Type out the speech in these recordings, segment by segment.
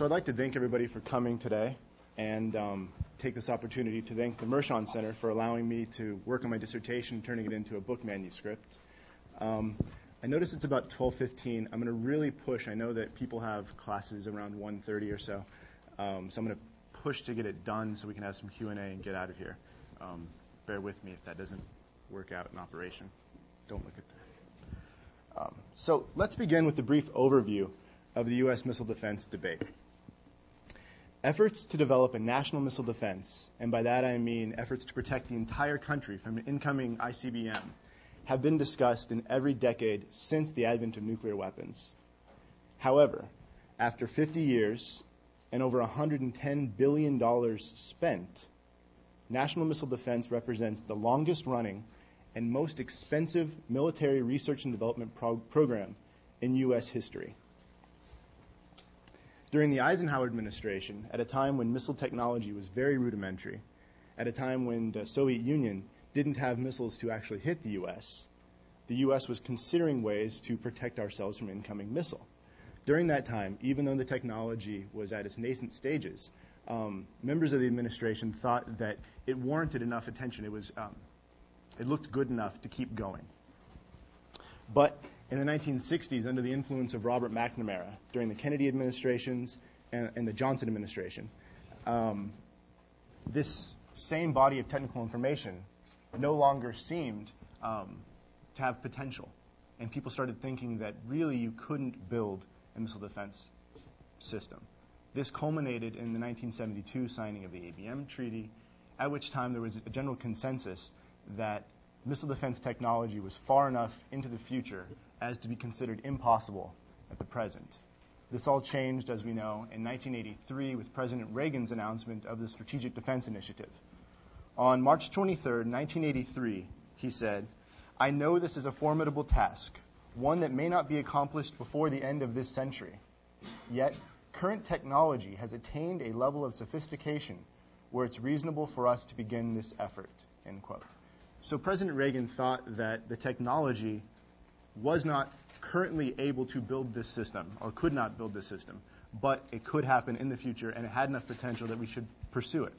so I'd like to thank everybody for coming today and um, take this opportunity to thank the Mershon Center for allowing me to work on my dissertation turning it into a book manuscript. Um, I notice it's about 12:15. I'm going to really push. I know that people have classes around 1:30 or so, um, so I'm going to push to get it done so we can have some Q&A and get out of here. Um, bear with me if that doesn't work out in operation. Don't look at that. Um, so let's begin with the brief overview of the U.S. missile defense debate. Efforts to develop a national missile defense, and by that I mean efforts to protect the entire country from an incoming ICBM, have been discussed in every decade since the advent of nuclear weapons. However, after 50 years and over $110 billion spent, national missile defense represents the longest running and most expensive military research and development program in U.S. history. During the Eisenhower administration, at a time when missile technology was very rudimentary, at a time when the Soviet Union didn't have missiles to actually hit the U.S., the U.S. was considering ways to protect ourselves from incoming missile. During that time, even though the technology was at its nascent stages, um, members of the administration thought that it warranted enough attention. It was, um, it looked good enough to keep going. But in the 1960s under the influence of Robert McNamara during the Kennedy administrations and, and the Johnson administration. Um, this same body of technical information no longer seemed um, to have potential. And people started thinking that really you couldn't build a missile defense system. This culminated in the 1972 signing of the ABM Treaty, at which time there was a general consensus that missile defense technology was far enough into the future as to be considered impossible at the present. This all changed, as we know, in 1983 with President Reagan's announcement of the Strategic Defense Initiative. On March 23, 1983, he said, I know this is a formidable task, one that may not be accomplished before the end of this century. Yet, current technology has attained a level of sophistication where it's reasonable for us to begin this effort. End quote. So President Reagan thought that the technology was not currently able to build this system or could not build this system, but it could happen in the future and it had enough potential that we should pursue it.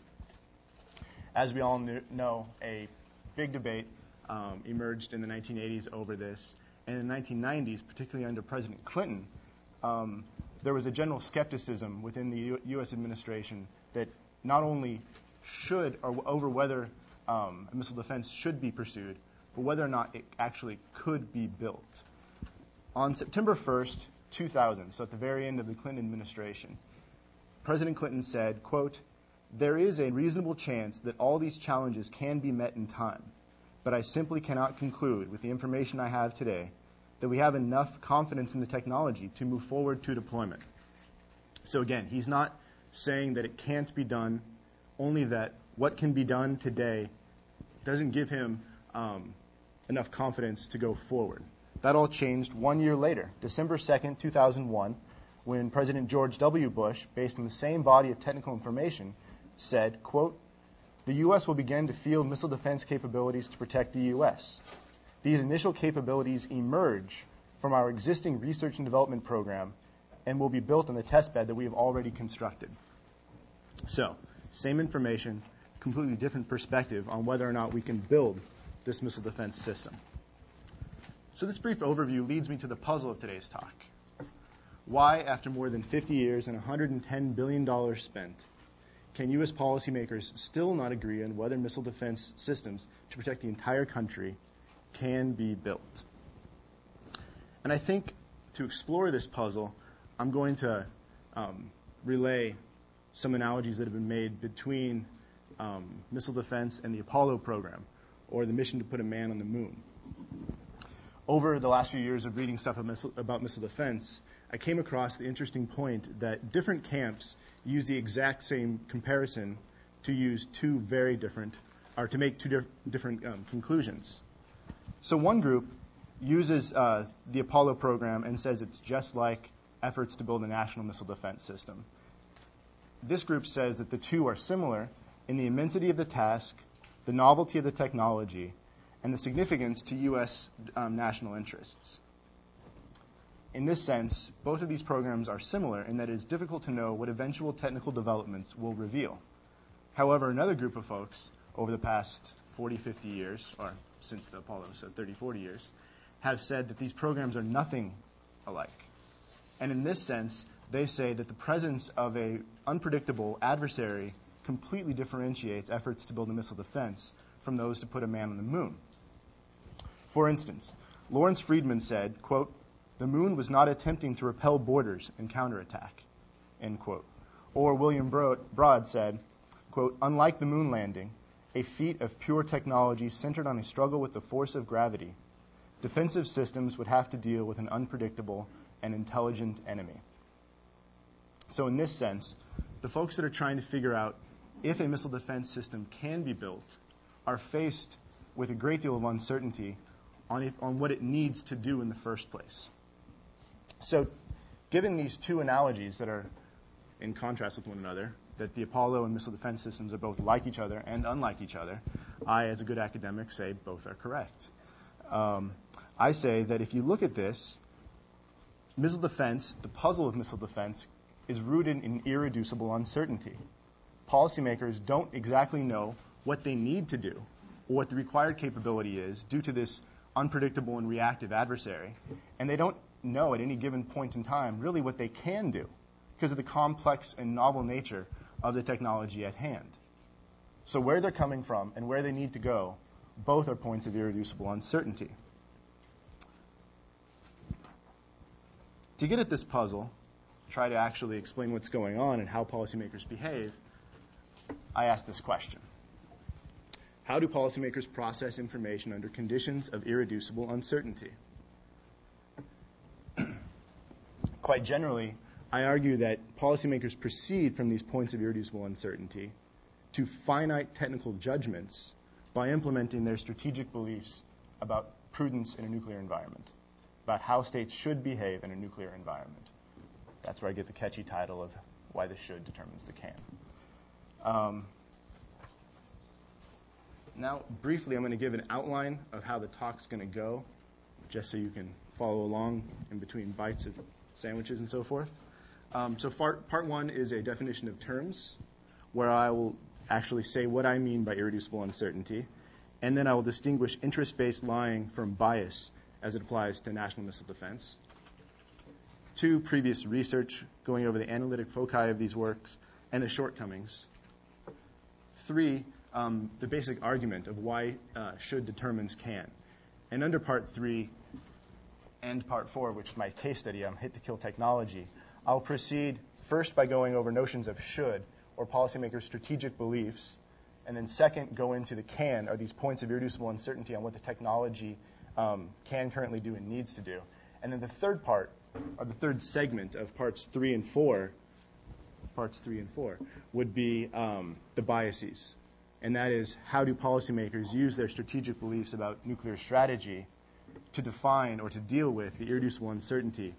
As we all know, a big debate um, emerged in the 1980s over this. And in the 1990s, particularly under President Clinton, um, there was a general skepticism within the U- U.S. administration that not only should or over whether um, missile defense should be pursued, but whether or not it actually could be built. On September 1st, 2000, so at the very end of the Clinton administration, President Clinton said, quote, there is a reasonable chance that all these challenges can be met in time, but I simply cannot conclude with the information I have today that we have enough confidence in the technology to move forward to deployment. So again, he's not saying that it can't be done, only that what can be done today doesn't give him um, enough confidence to go forward. That all changed one year later, December 2nd, 2001, when President George W. Bush, based on the same body of technical information, said, quote, the U.S. will begin to field missile defense capabilities to protect the U.S. These initial capabilities emerge from our existing research and development program and will be built on the test bed that we have already constructed. So, same information, completely different perspective on whether or not we can build this missile defense system. So, this brief overview leads me to the puzzle of today's talk. Why, after more than 50 years and $110 billion spent, can U.S. policymakers still not agree on whether missile defense systems to protect the entire country can be built? And I think to explore this puzzle, I'm going to um, relay some analogies that have been made between um, missile defense and the Apollo program or the mission to put a man on the moon. Over the last few years of reading stuff about missile defense, I came across the interesting point that different camps use the exact same comparison to use two very different, or to make two diff- different um, conclusions. So one group uses uh, the Apollo program and says it's just like efforts to build a national missile defense system. This group says that the two are similar in the immensity of the task, the novelty of the technology, and the significance to U.S. Um, national interests. in this sense, both of these programs are similar in that it is difficult to know what eventual technical developments will reveal. However, another group of folks over the past 40, 50 years, or since the Apollo, so 30, 40 years, have said that these programs are nothing alike. And in this sense, they say that the presence of a unpredictable adversary completely differentiates efforts to build a missile defense from those to put a man on the moon. For instance, Lawrence Freedman said, quote, the moon was not attempting to repel boarders and counterattack, end quote. Or William Broad said, quote, unlike the moon landing, a feat of pure technology centered on a struggle with the force of gravity, defensive systems would have to deal with an unpredictable and intelligent enemy. So, in this sense, the folks that are trying to figure out if a missile defense system can be built are faced with a great deal of uncertainty on, if, on what it needs to do in the first place. So, given these two analogies that are in contrast with one another, that the Apollo and missile defense systems are both like each other and unlike each other, I, as a good academic, say both are correct. Um, I say that if you look at this, missile defense, the puzzle of missile defense, is rooted in irreducible uncertainty. Policymakers don't exactly know what they need to do or what the required capability is due to this unpredictable and reactive adversary, and they don't know at any given point in time really what they can do because of the complex and novel nature of the technology at hand. So, where they're coming from and where they need to go, both are points of irreducible uncertainty. To get at this puzzle, try to actually explain what's going on and how policymakers behave, I ask this question How do policymakers process information under conditions of irreducible uncertainty? Quite generally, I argue that policymakers proceed from these points of irreducible uncertainty to finite technical judgments by implementing their strategic beliefs about prudence in a nuclear environment, about how states should behave in a nuclear environment. That's where I get the catchy title of Why the Should Determines the Can. Um, now, briefly, I'm going to give an outline of how the talk's going to go, just so you can follow along in between bites of sandwiches and so forth. Um, so part, part one is a definition of terms, where I will actually say what I mean by irreducible uncertainty, and then I will distinguish interest-based lying from bias as it applies to national missile defense. Two, previous research going over the analytic foci of these works and the shortcomings. Three, um, the basic argument of why uh, should determines can. And under part three and part four, which is my case study on hit to kill technology, I'll proceed first by going over notions of should or policymakers' strategic beliefs, and then second, go into the can, are these points of irreducible uncertainty on what the technology um, can currently do and needs to do. And then the third part, or the third segment of parts three and four, parts three and four, would be um, the biases. And that is how do policymakers use their strategic beliefs about nuclear strategy to define or to deal with the irreducible uncertainty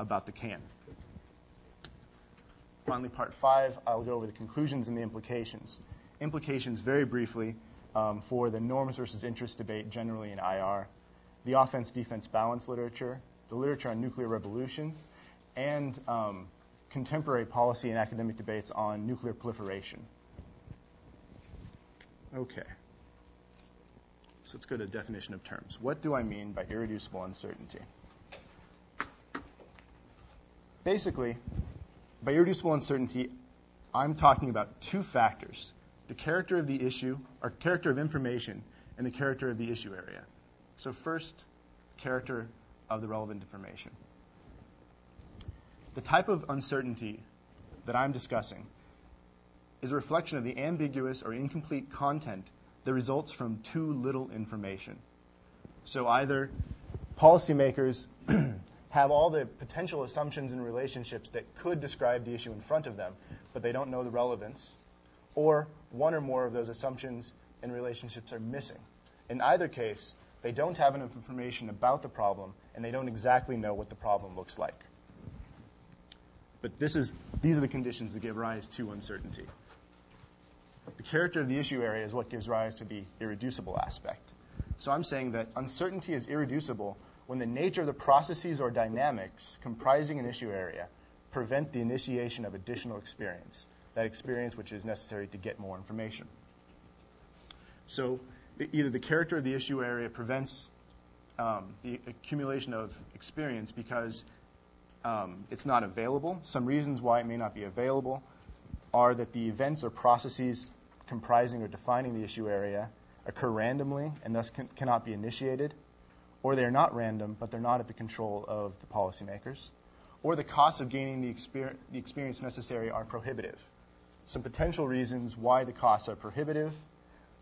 about the can. Finally, part five, I'll go over the conclusions and the implications. Implications, very briefly, um, for the norms versus interest debate generally in IR, the offense defense balance literature, the literature on nuclear revolution, and um, contemporary policy and academic debates on nuclear proliferation. Okay. So let's go to definition of terms. What do I mean by irreducible uncertainty? Basically, by irreducible uncertainty, I'm talking about two factors the character of the issue, or character of information, and the character of the issue area. So, first, character of the relevant information. The type of uncertainty that I'm discussing is a reflection of the ambiguous or incomplete content that results from too little information. So, either policymakers have all the potential assumptions and relationships that could describe the issue in front of them, but they don't know the relevance, or one or more of those assumptions and relationships are missing. In either case, they don't have enough information about the problem, and they don't exactly know what the problem looks like. But this is, these are the conditions that give rise to uncertainty. The character of the issue area is what gives rise to the irreducible aspect. So I'm saying that uncertainty is irreducible when the nature of the processes or dynamics comprising an issue area prevent the initiation of additional experience, that experience which is necessary to get more information. So either the character of the issue area prevents um, the accumulation of experience because um, it's not available. Some reasons why it may not be available are that the events or processes comprising or defining the issue area occur randomly and thus can, cannot be initiated, or they're not random, but they're not at the control of the policymakers, or the costs of gaining the, exper- the experience necessary are prohibitive. Some potential reasons why the costs are prohibitive.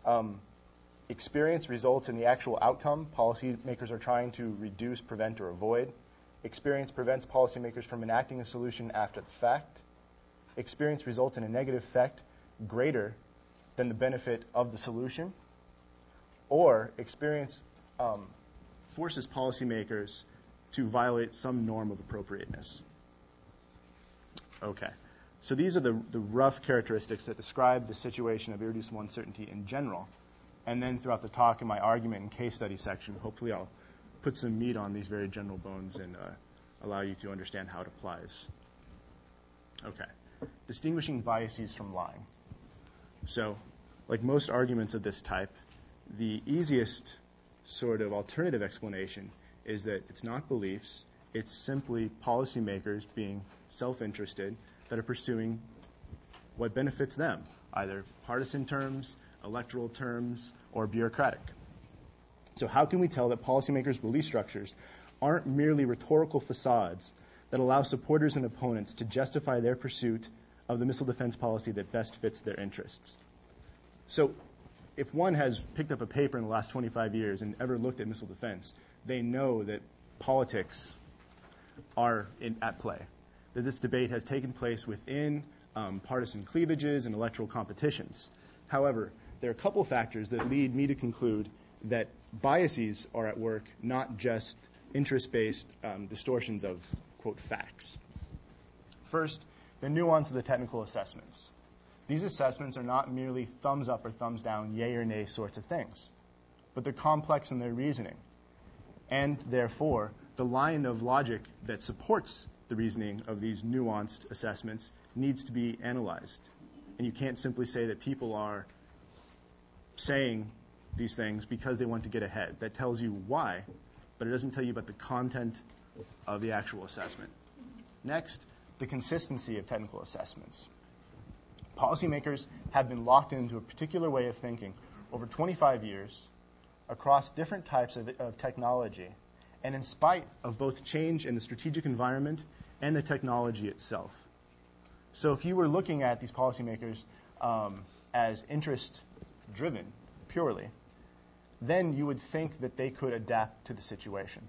Um, experience results in the actual outcome policymakers are trying to reduce, prevent, or avoid. Experience prevents policymakers from enacting a solution after the fact. Experience results in a negative effect greater than the benefit of the solution. Or experience um, forces policymakers to violate some norm of appropriateness. Okay. So these are the, the rough characteristics that describe the situation of irreducible uncertainty in general. And then throughout the talk in my argument and case study section, hopefully I'll put some meat on these very general bones and uh, allow you to understand how it applies. Okay. Distinguishing biases from lying. So, like most arguments of this type, the easiest sort of alternative explanation is that it's not beliefs, it's simply policymakers being self interested that are pursuing what benefits them, either partisan terms, electoral terms, or bureaucratic. So, how can we tell that policymakers' belief structures aren't merely rhetorical facades that allow supporters and opponents to justify their pursuit of the missile defense policy that best fits their interests? So, if one has picked up a paper in the last 25 years and ever looked at missile defense, they know that politics are in, at play, that this debate has taken place within um, partisan cleavages and electoral competitions. However, there are a couple factors that lead me to conclude that biases are at work, not just interest based um, distortions of, quote, facts. First, the nuance of the technical assessments. These assessments are not merely thumbs up or thumbs down, yay or nay sorts of things, but they're complex in their reasoning. And therefore, the line of logic that supports the reasoning of these nuanced assessments needs to be analyzed. And you can't simply say that people are saying these things because they want to get ahead. That tells you why, but it doesn't tell you about the content of the actual assessment. Next, the consistency of technical assessments. Policymakers have been locked into a particular way of thinking over 25 years across different types of, of technology, and in spite of both change in the strategic environment and the technology itself. So, if you were looking at these policymakers um, as interest driven purely, then you would think that they could adapt to the situation.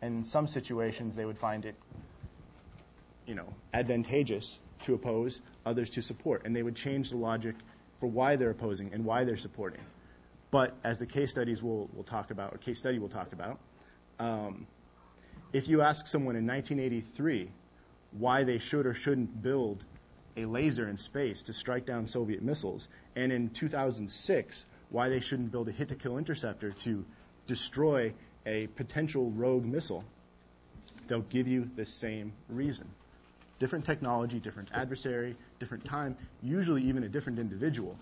And in some situations, they would find it, you know, advantageous to oppose, others to support, and they would change the logic for why they're opposing and why they're supporting. But as the case studies will, will talk about, or case study will talk about, um, if you ask someone in 1983 why they should or shouldn't build a laser in space to strike down Soviet missiles, and in 2006 why they shouldn't build a hit to kill interceptor to destroy a potential rogue missile, they'll give you the same reason. Different technology, different adversary, different time, usually even a different individual.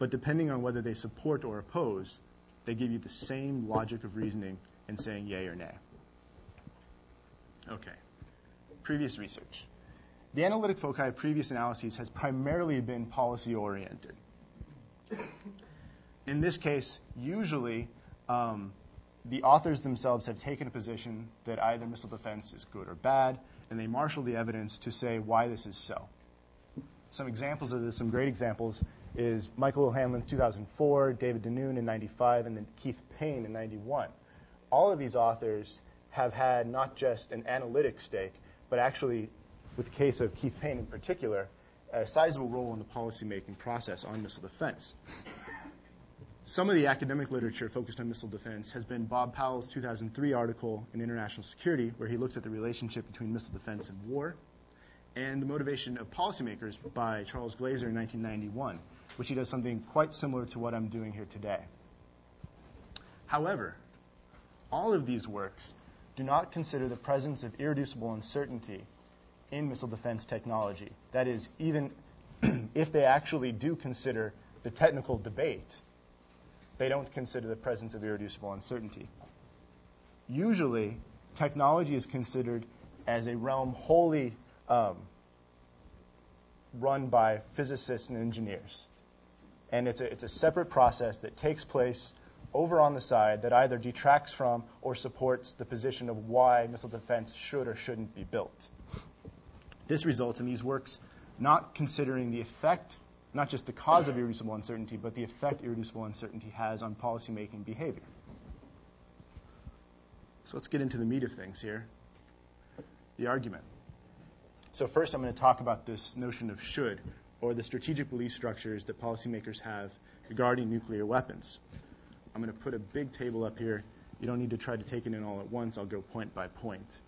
But depending on whether they support or oppose, they give you the same logic of reasoning and saying yay or nay. Okay. Previous research. The analytic foci of previous analyses has primarily been policy oriented. In this case, usually um, the authors themselves have taken a position that either missile defense is good or bad, and they marshal the evidence to say why this is so. Some examples of this, some great examples, is Michael O'Hanlon's 2004, David Denoon in 95, and then Keith Payne in 91. All of these authors have had not just an analytic stake, but actually, with the case of Keith Payne in particular, a sizable role in the policymaking process on missile defense. Some of the academic literature focused on missile defense has been Bob Powell's 2003 article in International Security, where he looks at the relationship between missile defense and war, and The Motivation of Policymakers by Charles Glaser in 1991, which he does something quite similar to what I'm doing here today. However, all of these works do not consider the presence of irreducible uncertainty in missile defense technology. That is, even if they actually do consider the technical debate, they don't consider the presence of irreducible uncertainty. Usually, technology is considered as a realm wholly um, run by physicists and engineers. And it's a, it's a separate process that takes place over on the side that either detracts from or supports the position of why missile defense should or shouldn't be built. This results in these works not considering the effect, not just the cause of irreducible uncertainty, but the effect irreducible uncertainty has on policymaking behavior. So let's get into the meat of things here the argument. So, first, I'm going to talk about this notion of should, or the strategic belief structures that policymakers have regarding nuclear weapons. I'm going to put a big table up here. You don't need to try to take it in all at once. I'll go point by point.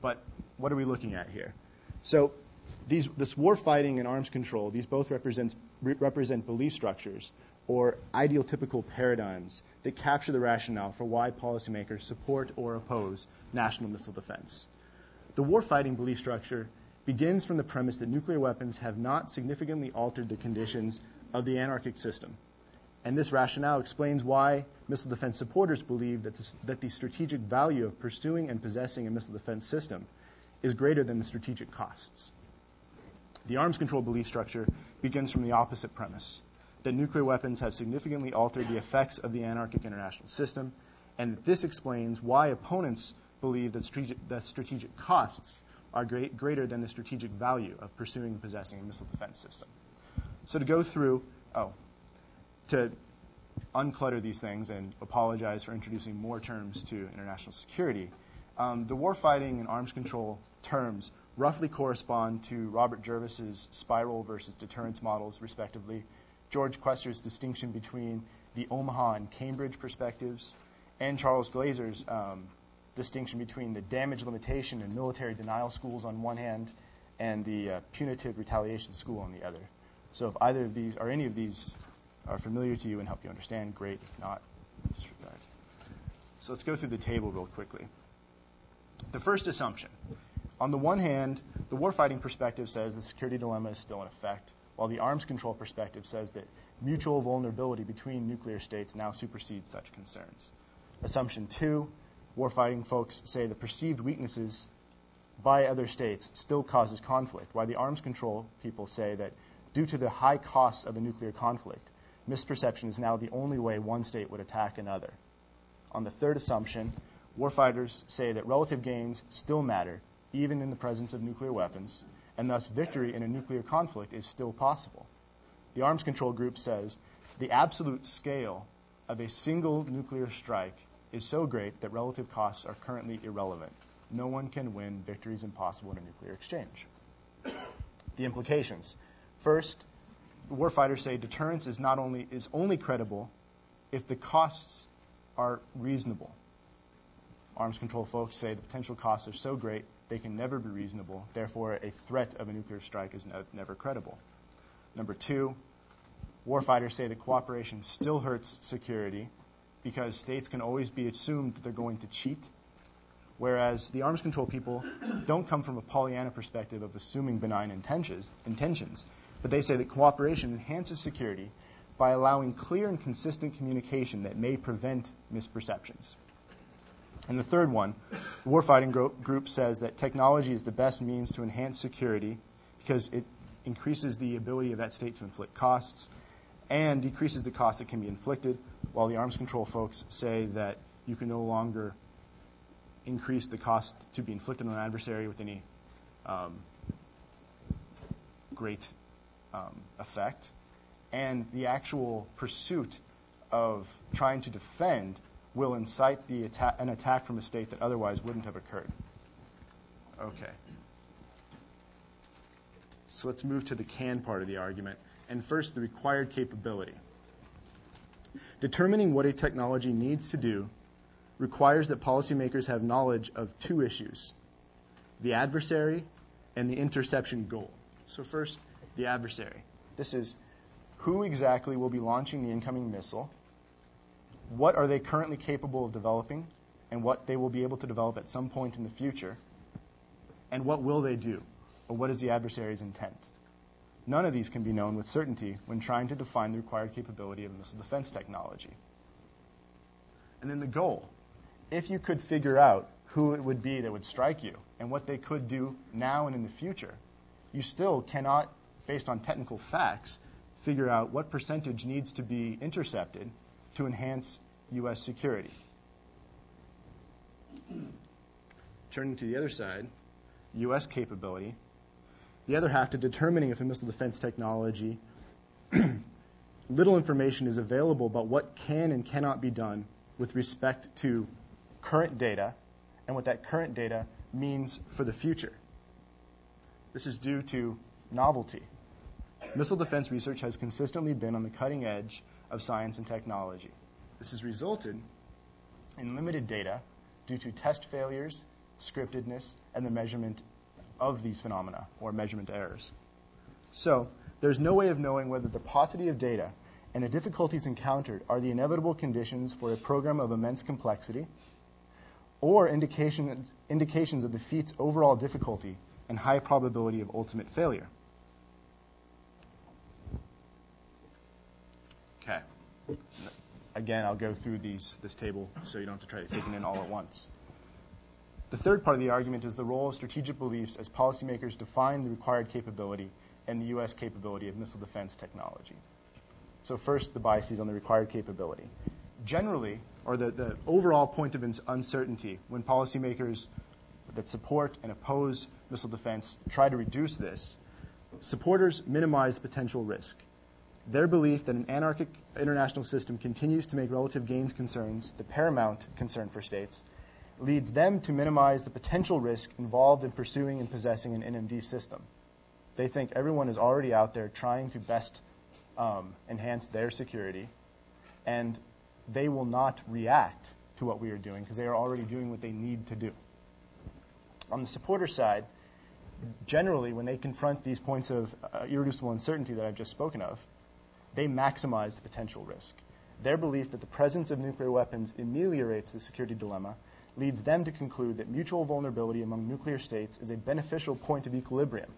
But what are we looking at here? So, these, this war fighting and arms control, these both represent, re- represent belief structures or ideotypical paradigms that capture the rationale for why policymakers support or oppose national missile defense. The warfighting belief structure begins from the premise that nuclear weapons have not significantly altered the conditions of the anarchic system. And this rationale explains why missile defense supporters believe that, this, that the strategic value of pursuing and possessing a missile defense system is greater than the strategic costs. The arms control belief structure begins from the opposite premise that nuclear weapons have significantly altered the effects of the anarchic international system, and this explains why opponents believe that strategic, that strategic costs are great, greater than the strategic value of pursuing and possessing a missile defense system. So to go through, oh, to unclutter these things and apologize for introducing more terms to international security, um, the warfighting and arms control terms roughly correspond to Robert Jervis's spiral versus deterrence models, respectively, George Quester's distinction between the Omaha and Cambridge perspectives, and Charles Glaser's um, distinction between the damage limitation and military denial schools on one hand and the uh, punitive retaliation school on the other. So if either of these or any of these are familiar to you and help you understand, great. If not, disregard. So let's go through the table real quickly. The first assumption. On the one hand, the warfighting perspective says the security dilemma is still in effect, while the arms control perspective says that mutual vulnerability between nuclear states now supersedes such concerns. Assumption two, warfighting folks say the perceived weaknesses by other states still causes conflict, while the arms control people say that due to the high costs of a nuclear conflict, misperception is now the only way one state would attack another. On the third assumption, warfighters say that relative gains still matter, even in the presence of nuclear weapons, and thus victory in a nuclear conflict is still possible. The arms control group says the absolute scale of a single nuclear strike is so great that relative costs are currently irrelevant. No one can win. Victory is impossible in a nuclear exchange. The implications. First, warfighters say deterrence is not only is only credible if the costs are reasonable. Arms control folks say the potential costs are so great they can never be reasonable. Therefore, a threat of a nuclear strike is ne- never credible. Number two, warfighters say that cooperation still hurts security because states can always be assumed they're going to cheat, whereas the arms control people don't come from a Pollyanna perspective of assuming benign intentions, intentions, but they say that cooperation enhances security by allowing clear and consistent communication that may prevent misperceptions. And the third one, the warfighting group says that technology is the best means to enhance security because it increases the ability of that state to inflict costs and decreases the cost that can be inflicted, while the arms control folks say that you can no longer increase the cost to be inflicted on an adversary with any um, great um, effect. And the actual pursuit of trying to defend will incite the atta- an attack from a state that otherwise wouldn't have occurred. Okay. So let's move to the can part of the argument. And first, the required capability. Determining what a technology needs to do requires that policymakers have knowledge of two issues the adversary and the interception goal. So, first, the adversary. This is who exactly will be launching the incoming missile, what are they currently capable of developing, and what they will be able to develop at some point in the future, and what will they do, or what is the adversary's intent. None of these can be known with certainty when trying to define the required capability of missile defense technology. And then the goal. If you could figure out who it would be that would strike you and what they could do now and in the future, you still cannot, based on technical facts, figure out what percentage needs to be intercepted to enhance U.S. security. Turning to the other side, U.S. capability. The other half to determining if a missile defense technology, little information is available about what can and cannot be done with respect to current data and what that current data means for the future. This is due to novelty. Missile defense research has consistently been on the cutting edge of science and technology. This has resulted in limited data due to test failures, scriptedness, and the measurement of these phenomena or measurement errors. So, there's no way of knowing whether the paucity of data and the difficulties encountered are the inevitable conditions for a program of immense complexity or indications, indications of the feat's overall difficulty and high probability of ultimate failure. Okay. Again, I'll go through these, this table so you don't have to try to take it in all at once. The third part of the argument is the role of strategic beliefs as policymakers define the required capability and the U.S. capability of missile defense technology. So, first, the biases on the required capability. Generally, or the, the overall point of uncertainty when policymakers that support and oppose missile defense try to reduce this, supporters minimize potential risk. Their belief that an anarchic international system continues to make relative gains concerns the paramount concern for states leads them to minimize the potential risk involved in pursuing and possessing an NMD system. They think everyone is already out there trying to best um, enhance their security, and they will not react to what we are doing because they are already doing what they need to do. On the supporter side, generally, when they confront these points of uh, irreducible uncertainty that I've just spoken of, they maximize the potential risk. Their belief that the presence of nuclear weapons ameliorates the security dilemma leads them to conclude that mutual vulnerability among nuclear states is a beneficial point of equilibrium,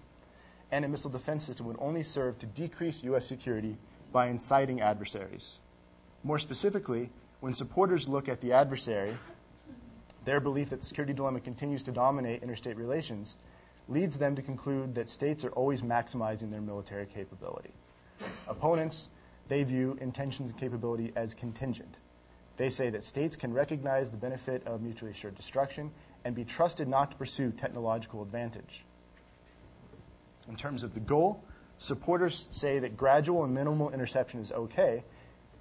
and a missile defense system would only serve to decrease U.S. security by inciting adversaries. More specifically, when supporters look at the adversary, their belief that the security dilemma continues to dominate interstate relations leads them to conclude that states are always maximizing their military capability. Opponents, they view intentions and capability as contingent. They say that states can recognize the benefit of mutually assured destruction and be trusted not to pursue technological advantage. In terms of the goal, supporters say that gradual and minimal interception is okay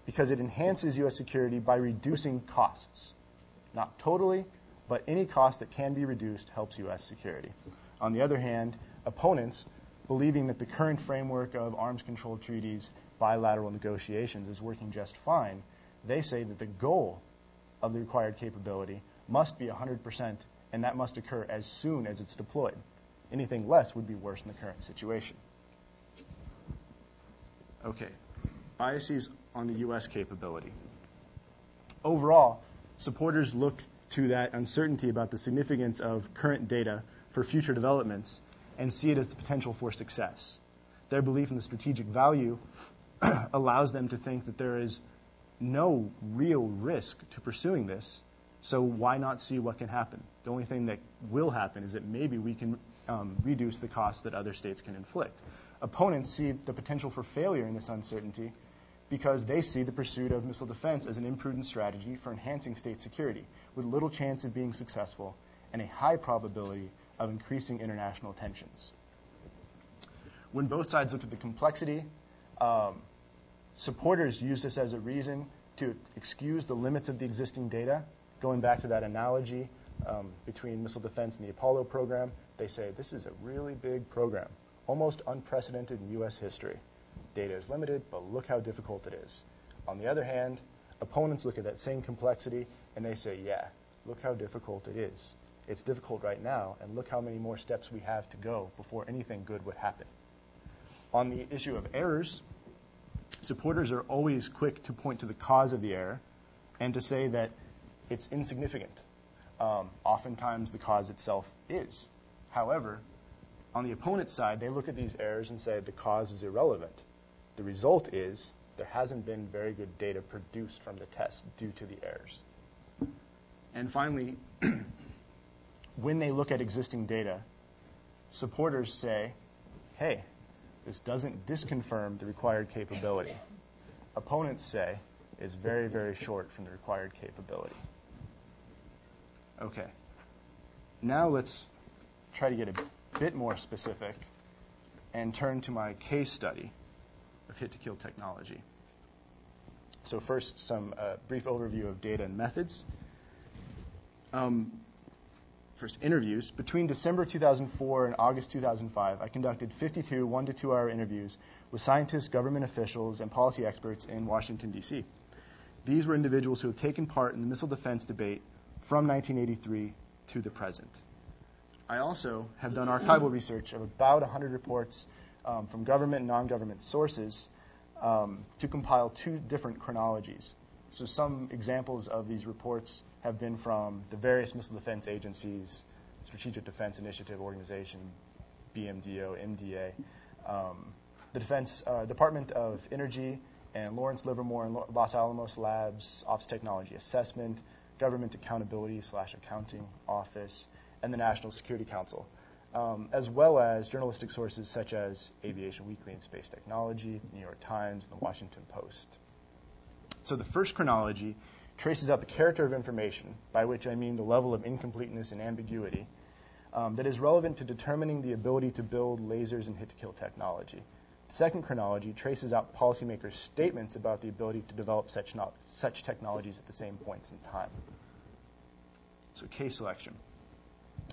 because it enhances U.S. security by reducing costs. Not totally, but any cost that can be reduced helps U.S. security. On the other hand, opponents, believing that the current framework of arms control treaties, bilateral negotiations is working just fine, they say that the goal of the required capability must be 100%, and that must occur as soon as it's deployed. Anything less would be worse in the current situation. Okay, biases on the U.S. capability. Overall, supporters look to that uncertainty about the significance of current data for future developments and see it as the potential for success. Their belief in the strategic value allows them to think that there is no real risk to pursuing this, so why not see what can happen? The only thing that will happen is that maybe we can um, reduce the costs that other states can inflict. Opponents see the potential for failure in this uncertainty because they see the pursuit of missile defense as an imprudent strategy for enhancing state security, with little chance of being successful and a high probability of increasing international tensions. When both sides looked at the complexity, um, supporters use this as a reason to excuse the limits of the existing data. Going back to that analogy um, between missile defense and the Apollo program, they say this is a really big program, almost unprecedented in U.S. history. Data is limited, but look how difficult it is. On the other hand, opponents look at that same complexity and they say, yeah, look how difficult it is. It's difficult right now, and look how many more steps we have to go before anything good would happen. On the issue of errors, supporters are always quick to point to the cause of the error and to say that it's insignificant. um, oftentimes the cause itself is. However, on the opponent's side, they look at these errors and say the cause is irrelevant. The result is there hasn't been very good data produced from the test due to the errors. And finally, when they look at existing data, supporters say, hey, this doesn't disconfirm the required capability. Opponents say is very, very short from the required capability. Okay. Now let's try to get a bit more specific and turn to my case study of hit to kill technology. So, first, some uh, brief overview of data and methods. Um, first, interviews. Between December 2004 and August 2005, I conducted 52 one to two hour interviews with scientists, government officials, and policy experts in Washington, D.C. These were individuals who have taken part in the missile defense debate from 1983 to the present. I also have done archival research of about 100 reports um, from government and non government sources um, to compile two different chronologies. So, some examples of these reports have been from the various missile defense agencies, Strategic Defense Initiative Organization, BMDO, MDA, um, the Defense uh, Department of Energy, and Lawrence Livermore and Los Alamos Labs Ops Technology Assessment, Government Accountability slash Accounting Office, and the National Security Council, um, as well as journalistic sources such as Aviation Weekly and Space Technology, the New York Times, and the Washington Post. So the first chronology traces out the character of information, by which I mean the level of incompleteness and ambiguity, um, that is relevant to determining the ability to build lasers and hit to kill technology. The second chronology traces out policymakers' statements about the ability to develop such, no- such technologies at the same points in time. So, case selection.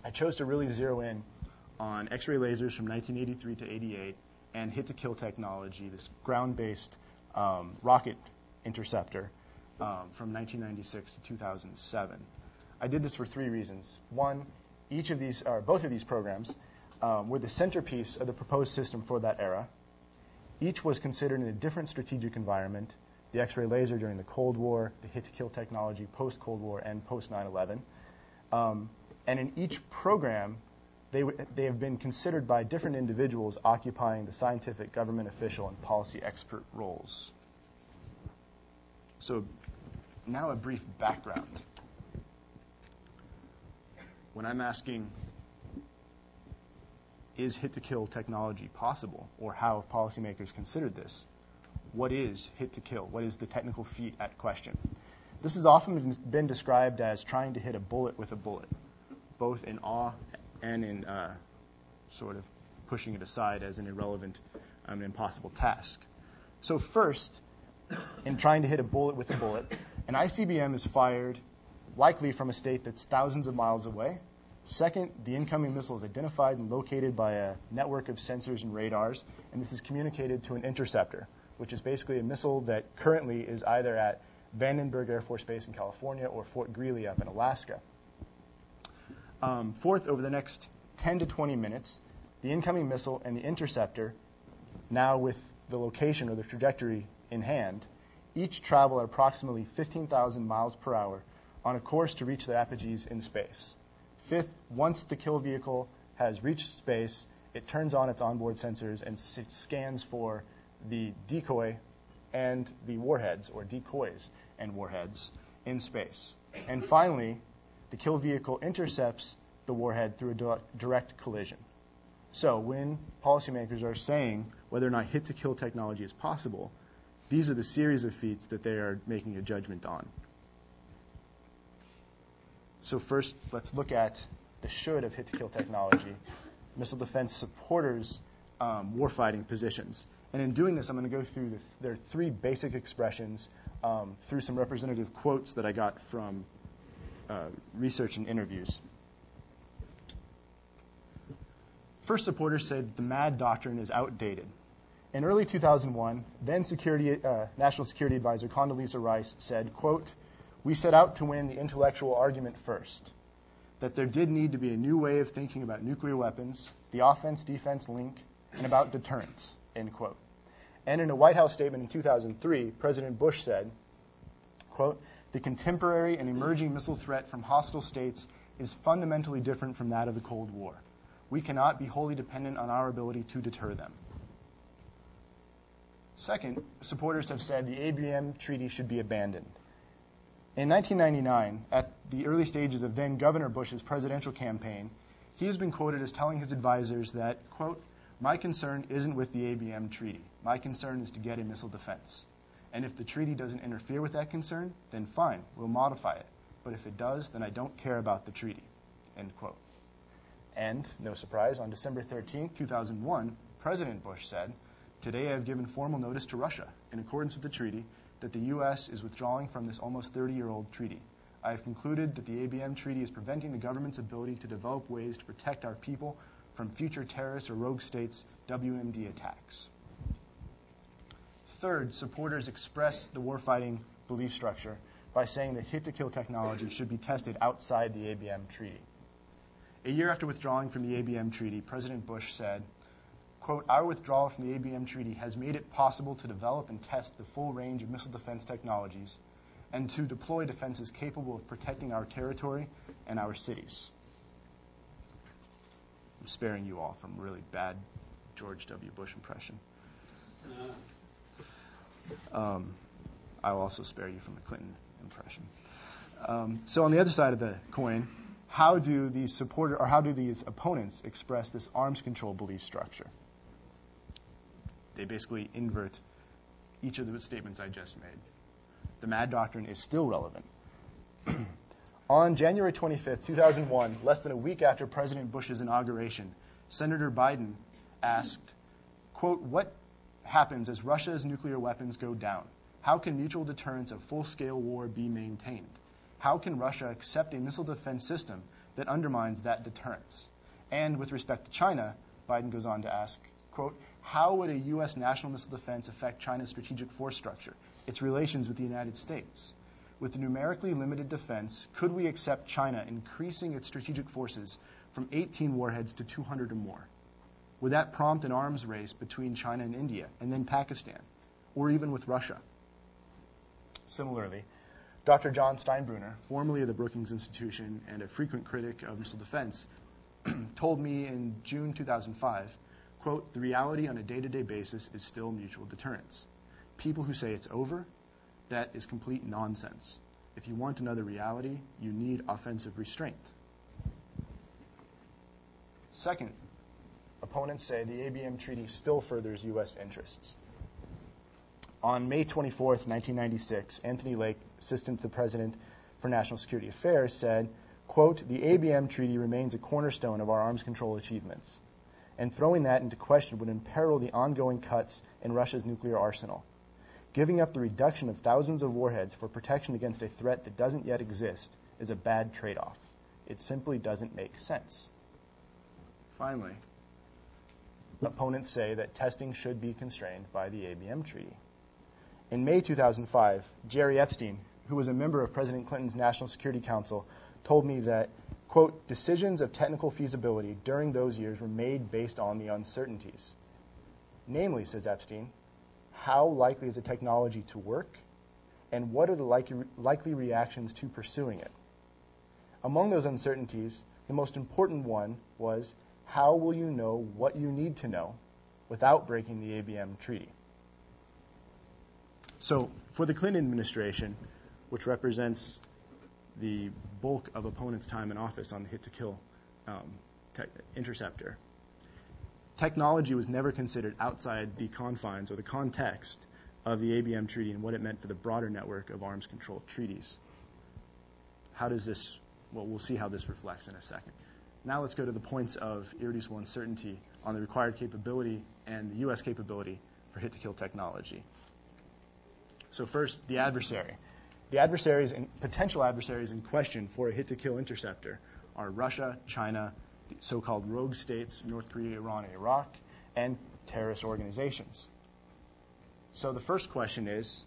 I chose to really zero in on X ray lasers from 1983 to 88 and hit to kill technology, this ground based um, rocket interceptor um, from 1996 to 2007. I did this for three reasons. One, each of these, or both of these programs, um, were the centerpiece of the proposed system for that era. Each was considered in a different strategic environment the X ray laser during the Cold War, the hit to kill technology post Cold War, and post 9 11. Um, and in each program, they, w- they have been considered by different individuals occupying the scientific, government official, and policy expert roles. So, now a brief background. When I'm asking, is hit to kill technology possible, or how have policymakers considered this? What is hit to kill? What is the technical feat at question? This has often been described as trying to hit a bullet with a bullet, both in awe and in uh, sort of pushing it aside as an irrelevant, um, impossible task. So, first, in trying to hit a bullet with a bullet, an ICBM is fired likely from a state that's thousands of miles away. Second, the incoming missile is identified and located by a network of sensors and radars, and this is communicated to an interceptor, which is basically a missile that currently is either at Vandenberg Air Force Base in California or Fort Greely up in Alaska. Um, fourth, over the next 10 to 20 minutes, the incoming missile and the interceptor, now with the location or the trajectory in hand, each travel at approximately 15,000 miles per hour on a course to reach their apogees in space. Fifth, once the kill vehicle has reached space, it turns on its onboard sensors and scans for the decoy and the warheads, or decoys and warheads, in space. And finally, the kill vehicle intercepts the warhead through a direct collision. So, when policymakers are saying whether or not hit to kill technology is possible, these are the series of feats that they are making a judgment on. So, first, let's look at the should of hit to kill technology, missile defense supporters' um, warfighting positions. And in doing this, I'm going to go through the, their three basic expressions um, through some representative quotes that I got from uh, research and interviews. First, supporters said the MAD doctrine is outdated. In early 2001, then security, uh, National Security Advisor Condoleezza Rice said, quote, we set out to win the intellectual argument first, that there did need to be a new way of thinking about nuclear weapons, the offense-defense link, and about deterrence, end quote. And in a White House statement in 2003, President Bush said, quote, The contemporary and emerging missile threat from hostile states is fundamentally different from that of the Cold War. We cannot be wholly dependent on our ability to deter them. Second, supporters have said the ABM treaty should be abandoned. In 1999, at the early stages of then Governor Bush's presidential campaign, he has been quoted as telling his advisors that, quote, my concern isn't with the ABM treaty. My concern is to get a missile defense. And if the treaty doesn't interfere with that concern, then fine, we'll modify it. But if it does, then I don't care about the treaty. End quote. And, no surprise, on December 13, 2001, President Bush said, Today I have given formal notice to Russia, in accordance with the treaty, that the U.S. is withdrawing from this almost 30 year old treaty. I have concluded that the ABM treaty is preventing the government's ability to develop ways to protect our people from future terrorist or rogue states' WMD attacks. Third, supporters express the warfighting belief structure by saying that hit to kill technology should be tested outside the ABM treaty. A year after withdrawing from the ABM treaty, President Bush said, quote, Our withdrawal from the ABM treaty has made it possible to develop and test the full range of missile defense technologies and to deploy defenses capable of protecting our territory and our cities. I'm sparing you all from really bad George W. Bush impression. Um, I'll also spare you from the Clinton impression. Um, so on the other side of the coin, how do these supporter or how do these opponents express this arms control belief structure? They basically invert each of the statements I just made. The MAD doctrine is still relevant. On January 25th, 2001, less than a week after President Bush's inauguration, Senator Biden asked, quote, what happens as Russia's nuclear weapons go down? How can mutual deterrence of full-scale war be maintained? How can Russia accept a missile defense system that undermines that deterrence? And with respect to China, Biden goes on to ask, quote, how would a U.S. national missile defense affect China's strategic force structure, its relations with the United States? With numerically limited defense, could we accept China increasing its strategic forces from 18 warheads to 200 or more? Would that prompt an arms race between China and India, and then Pakistan, or even with Russia? Similarly, Dr. John Steinbruner, formerly of the Brookings Institution and a frequent critic of missile defense, told me in June 2005, quote, the reality on a day-to-day basis is still mutual deterrence. People who say it's over, that is complete nonsense. If you want another reality, you need offensive restraint. Second, opponents say the ABM treaty still furthers U.S. interests. On May 24, 1996, Anthony Lake, Assistant to the President for National Security Affairs, said, quote, the ABM treaty remains a cornerstone of our arms control achievements, and throwing that into question would imperil the ongoing cuts in Russia's nuclear arsenal. Giving up the reduction of thousands of warheads for protection against a threat that doesn't yet exist is a bad trade off. It simply doesn't make sense. Finally, opponents say that testing should be constrained by the ABM treaty. In May 2005, Jerry Epstein, who was a member of President Clinton's National Security Council, told me that, quote, decisions of technical feasibility during those years were made based on the uncertainties. Namely, says Epstein, how likely is the technology to work, and what are the likely, likely reactions to pursuing it? Among those uncertainties, the most important one was how will you know what you need to know without breaking the ABM treaty? So, for the Clinton administration, which represents the bulk of opponents' time in office on the hit to kill um, te- interceptor, technology was never considered outside the confines or the context of the ABM treaty and what it meant for the broader network of arms control treaties. How does this, well, we'll see how this reflects in a second. Now let's go to the points of irreducible uncertainty on the required capability and the U.S. capability for hit to kill technology. So, first, the adversary. The adversaries and potential adversaries in question for a hit to kill interceptor are Russia, China, the so called rogue states, North Korea, Iran, and Iraq, and terrorist organizations. So, the first question is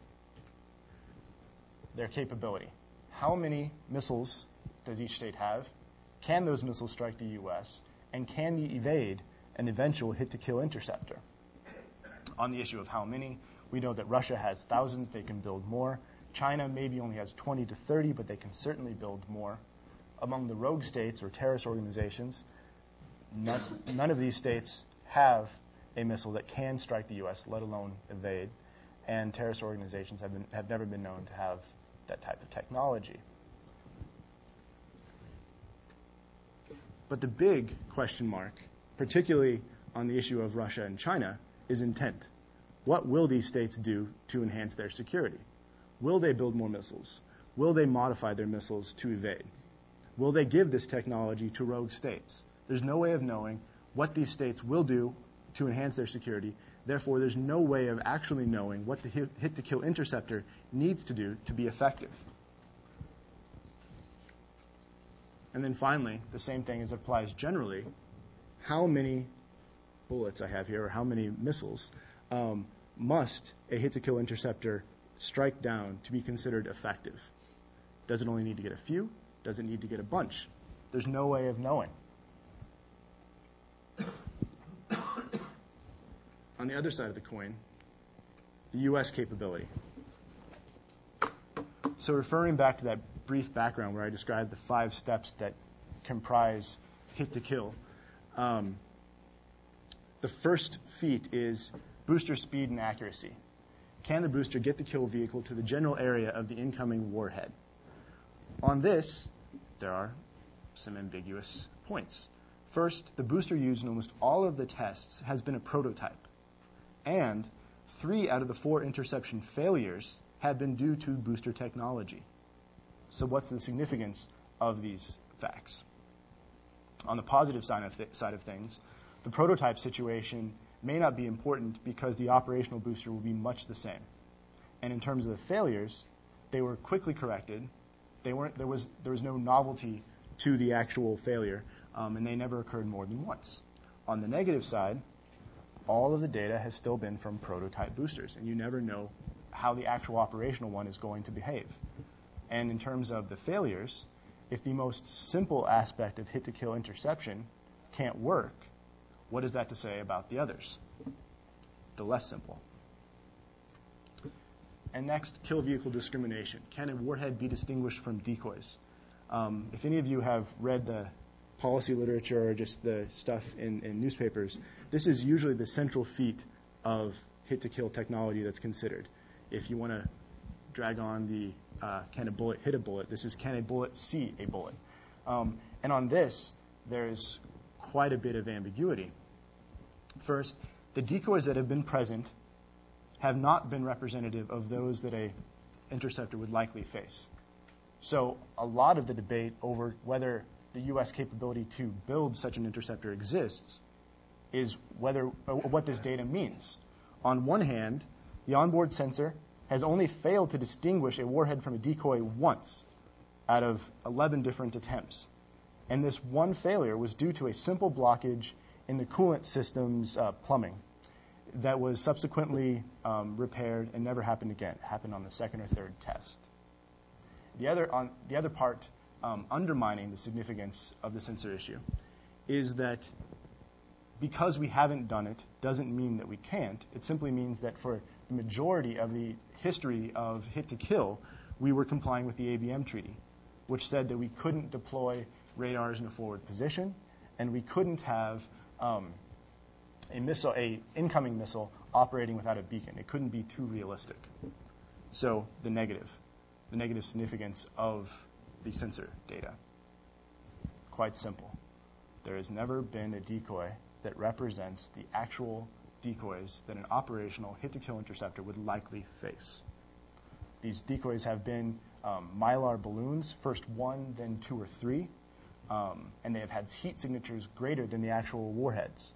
their capability. How many missiles does each state have? Can those missiles strike the U.S.? And can they evade an eventual hit to kill interceptor? On the issue of how many, we know that Russia has thousands, they can build more. China maybe only has 20 to 30, but they can certainly build more. Among the rogue states or terrorist organizations, none, none of these states have a missile that can strike the U.S., let alone evade. And terrorist organizations have, been, have never been known to have that type of technology. But the big question mark, particularly on the issue of Russia and China, is intent. What will these states do to enhance their security? Will they build more missiles? Will they modify their missiles to evade? Will they give this technology to rogue states? There's no way of knowing what these states will do to enhance their security. Therefore, there's no way of actually knowing what the hit to kill interceptor needs to do to be effective. And then finally, the same thing as applies generally. How many bullets I have here, or how many missiles, um, must a hit to kill interceptor strike down to be considered effective? Does it only need to get a few? Does it need to get a bunch? There's no way of knowing. On the other side of the coin, the U.S. capability. So, referring back to that brief background where I described the five steps that comprise hit to kill, um, the first feat is booster speed and accuracy. Can the booster get the kill vehicle to the general area of the incoming warhead? On this, there are some ambiguous points. First, the booster used in almost all of the tests has been a prototype. And three out of the four interception failures have been due to booster technology. So, what's the significance of these facts? On the positive side of, th- side of things, the prototype situation may not be important because the operational booster will be much the same. And in terms of the failures, they were quickly corrected. They weren't, there, was, there was no novelty to the actual failure, um, and they never occurred more than once. On the negative side, all of the data has still been from prototype boosters, and you never know how the actual operational one is going to behave. And in terms of the failures, if the most simple aspect of hit to kill interception can't work, what is that to say about the others? The less simple. And next, kill vehicle discrimination. Can a warhead be distinguished from decoys? Um, if any of you have read the policy literature or just the stuff in, in newspapers, this is usually the central feat of hit to kill technology that's considered. If you want to drag on the uh, can a bullet hit a bullet, this is can a bullet see a bullet. Um, and on this, there's quite a bit of ambiguity. First, the decoys that have been present have not been representative of those that a interceptor would likely face. So a lot of the debate over whether the U.S. capability to build such an interceptor exists is whether uh, what this data means. On one hand, the onboard sensor has only failed to distinguish a warhead from a decoy once out of 11 different attempts. And this one failure was due to a simple blockage in the coolant system's uh, plumbing that was subsequently um, repaired and never happened again. It happened on the second or third test. The other, on, the other part um, undermining the significance of the sensor issue is that because we haven't done it doesn't mean that we can't. It simply means that for the majority of the history of hit to kill, we were complying with the ABM treaty, which said that we couldn't deploy radars in a forward position, and we couldn't have um, a missile, a incoming missile, operating without a beacon. It couldn't be too realistic. So the negative, the negative significance of the sensor data. Quite simple. There has never been a decoy that represents the actual decoys that an operational hit to kill interceptor would likely face. These decoys have been um, mylar balloons, first one, then two or three, um, and they have had heat signatures greater than the actual warheads.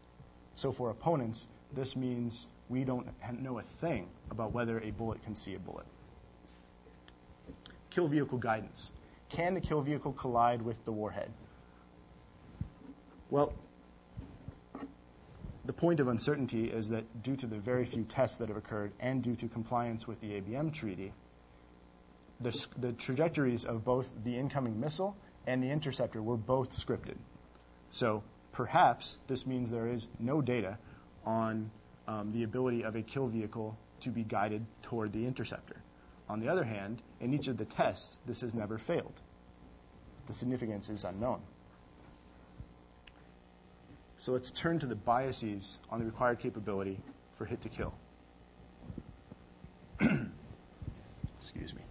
So for opponents, this means we don't know a thing about whether a bullet can see a bullet. Kill vehicle guidance. Can the kill vehicle collide with the warhead? Well, the point of uncertainty is that due to the very few tests that have occurred and due to compliance with the ABM treaty, the, the trajectories of both the incoming missile and the interceptor were both scripted. So perhaps this means there is no data on um, the ability of a kill vehicle to be guided toward the interceptor. On the other hand, in each of the tests, this has never failed. The significance is unknown. So let's turn to the biases on the required capability for hit to kill. Excuse me.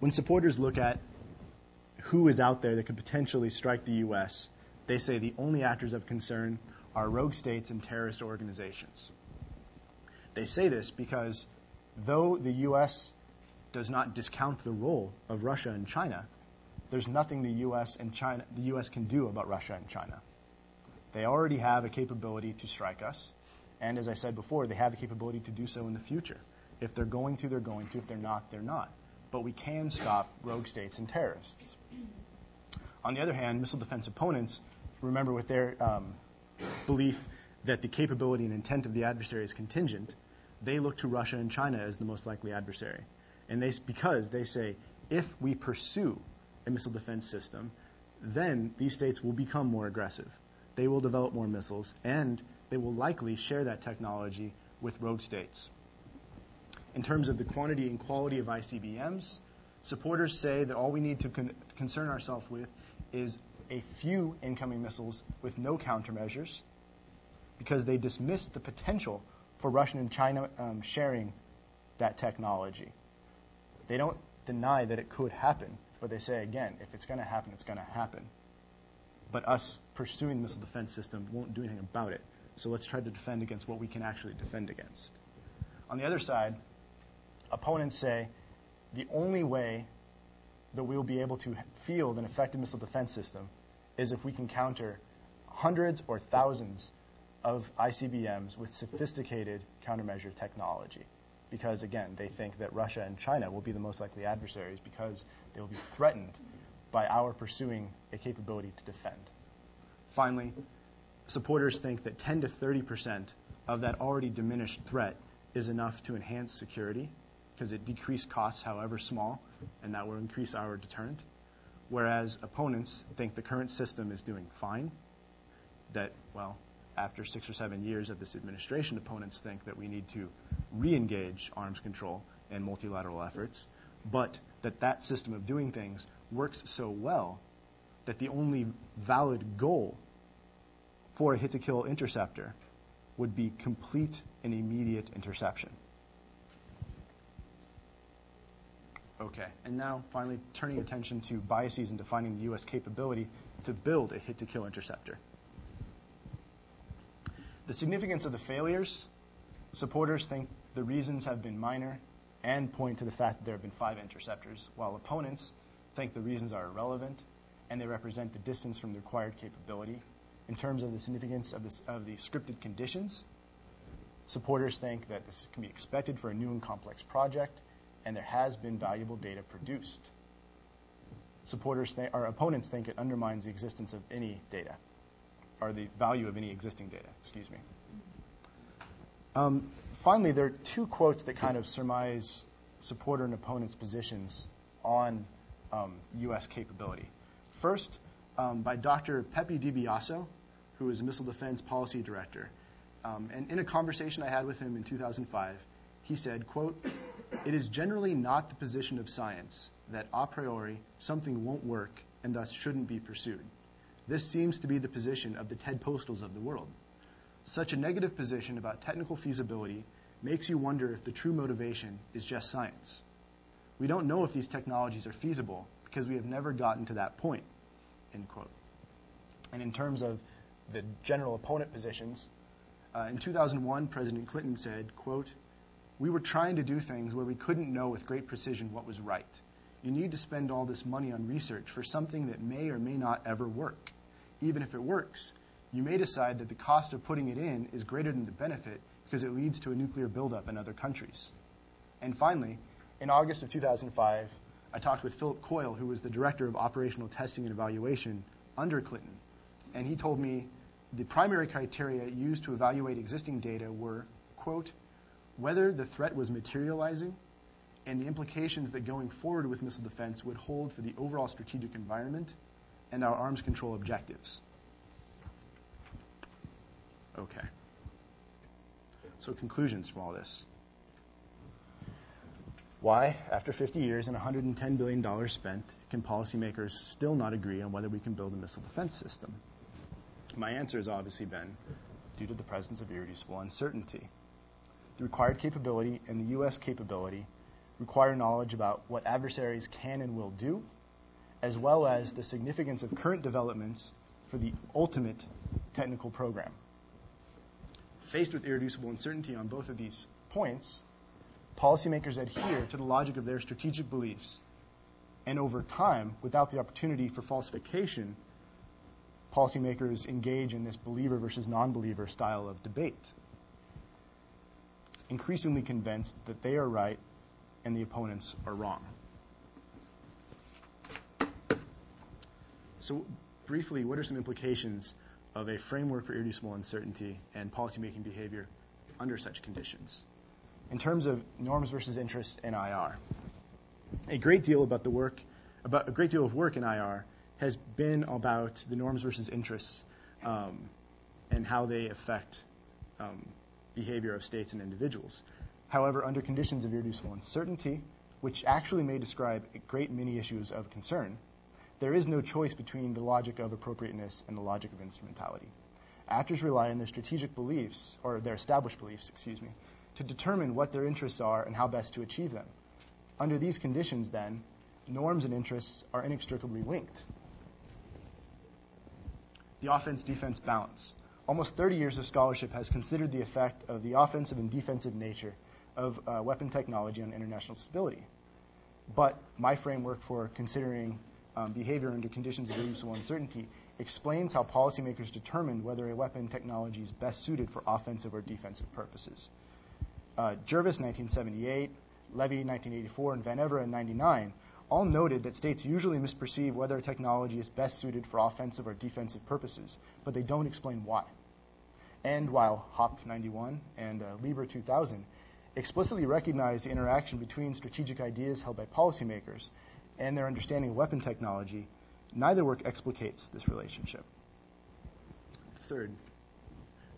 When supporters look at who is out there that could potentially strike the U.S., they say the only actors of concern are rogue states and terrorist organizations. They say this because though the U.S. does not discount the role of Russia and China, there's nothing the U.S. and China, the U.S. can do about Russia and China. They already have a capability to strike us, and as I said before, they have the capability to do so in the future. If they're going to, they're going to. If they're not, they're not. But we can stop rogue states and terrorists. On the other hand, missile defense opponents remember with their um, belief that the capability and intent of the adversary is contingent, they look to Russia and China as the most likely adversary. And they, because they say, if we pursue a missile defense system, then these states will become more aggressive. They will develop more missiles, and they will likely share that technology with rogue states. In terms of the quantity and quality of ICBMs, supporters say that all we need to con- concern ourselves with is a few incoming missiles with no countermeasures because they dismiss the potential for Russia and China um, sharing that technology. They don't deny that it could happen, but they say, again, if it's going to happen, it's going to happen. But us pursuing the missile defense system won't do anything about it. So let's try to defend against what we can actually defend against. On the other side, opponents say the only way that we'll be able to field an effective missile defense system is if we can counter hundreds or thousands of ICBMs with sophisticated countermeasure technology. Because, again, they think that Russia and China will be the most likely adversaries because they will be threatened by our pursuing a capability to defend. Finally, supporters think that 10 to 30 percent of that already diminished threat is enough to enhance security because it decreases costs, however small, and that will increase our deterrent. Whereas opponents think the current system is doing fine, that, well, after six or seven years of this administration, opponents think that we need to re engage arms control and multilateral efforts, but that that system of doing things works so well that the only valid goal for a hit to kill interceptor would be complete and immediate interception. Okay, and now finally turning attention to biases and defining the U.S. capability to build a hit to kill interceptor. The significance of the failures, supporters think the reasons have been minor and point to the fact that there have been five interceptors, while opponents think the reasons are irrelevant and they represent the distance from the required capability. In terms of the significance of, this, of the scripted conditions, supporters think that this can be expected for a new and complex project and there has been valuable data produced. Supporters think, or opponents think it undermines the existence of any data, or the value of any existing data, excuse me. Um, finally, there are two quotes that kind of surmise supporter and opponent's positions on um, U.S. capability. First, um, by Dr. Pepe DiBiaso, who is missile defense policy director. Um, and in a conversation I had with him in 2005, he said, quote, it is generally not the position of science that a priori something won't work and thus shouldn't be pursued. This seems to be the position of the Ted Postols of the world. Such a negative position about technical feasibility makes you wonder if the true motivation is just science. We don't know if these technologies are feasible because we have never gotten to that point. End quote. And in terms of the general opponent positions, uh, in 2001, President Clinton said, quote, we were trying to do things where we couldn't know with great precision what was right. You need to spend all this money on research for something that may or may not ever work. Even if it works, you may decide that the cost of putting it in is greater than the benefit because it leads to a nuclear buildup in other countries. And finally, in August of 2005, I talked with Philip Coyle, who was the director of operational testing and evaluation under Clinton. And he told me the primary criteria used to evaluate existing data were, quote, whether the threat was materializing and the implications that going forward with missile defense would hold for the overall strategic environment and our arms control objectives. Okay. So, conclusions from all this. Why, after 50 years and $110 billion spent, can policymakers still not agree on whether we can build a missile defense system? My answer has obviously been due to the presence of irreducible uncertainty. The required capability and the U.S. capability require knowledge about what adversaries can and will do, as well as the significance of current developments for the ultimate technical program. Faced with irreducible uncertainty on both of these points, policymakers adhere to the logic of their strategic beliefs. And over time, without the opportunity for falsification, policymakers engage in this believer versus non believer style of debate, increasingly convinced that they are right and the opponents are wrong. So, briefly, what are some implications of a framework for irreducible uncertainty and policymaking behavior under such conditions? In terms of norms versus interests in IR, a great deal about the work, about a great deal of work in IR has been about the norms versus interests um, and how they affect um, behavior of states and individuals. However, under conditions of irreducible uncertainty, which actually may describe a great many issues of concern, there is no choice between the logic of appropriateness and the logic of instrumentality. Actors rely on their strategic beliefs, or their established beliefs, excuse me, to determine what their interests are and how best to achieve them. Under these conditions, then, norms and interests are inextricably linked. The offense defense balance. Almost 30 years of scholarship has considered the effect of the offensive and defensive nature of uh, weapon technology on international stability. But my framework for considering um, behavior under conditions of irreducible uncertainty explains how policymakers determine whether a weapon technology is best suited for offensive or defensive purposes. Uh, Jervis, 1978, Levy, 1984, and Van Evera in 99 all noted that states usually misperceive whether a technology is best suited for offensive or defensive purposes, but they don't explain why. And while Hopf 91 and uh, Lieber 2000 explicitly recognize the interaction between strategic ideas held by policymakers and their understanding of weapon technology, neither work explicates this relationship. Third,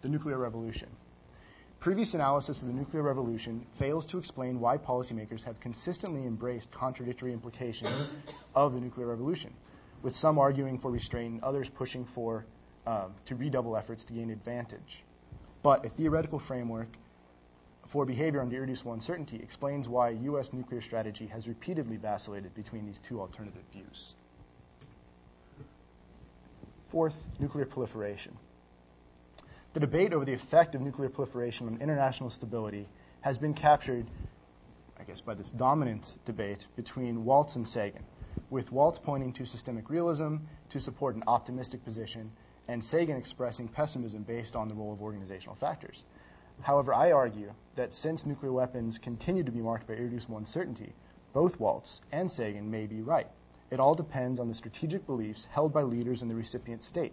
the nuclear revolution. Previous analysis of the nuclear revolution fails to explain why policymakers have consistently embraced contradictory implications of the nuclear revolution, with some arguing for restraint and others pushing for um, to redouble efforts to gain advantage. But a theoretical framework for behavior under irreducible uncertainty explains why U.S. nuclear strategy has repeatedly vacillated between these two alternative views. Fourth, nuclear proliferation. The debate over the effect of nuclear proliferation on international stability has been captured, I guess, by this dominant debate between Waltz and Sagan, with Waltz pointing to systemic realism to support an optimistic position, and Sagan expressing pessimism based on the role of organizational factors. However, I argue that since nuclear weapons continue to be marked by irreducible uncertainty, both Waltz and Sagan may be right. It all depends on the strategic beliefs held by leaders in the recipient state.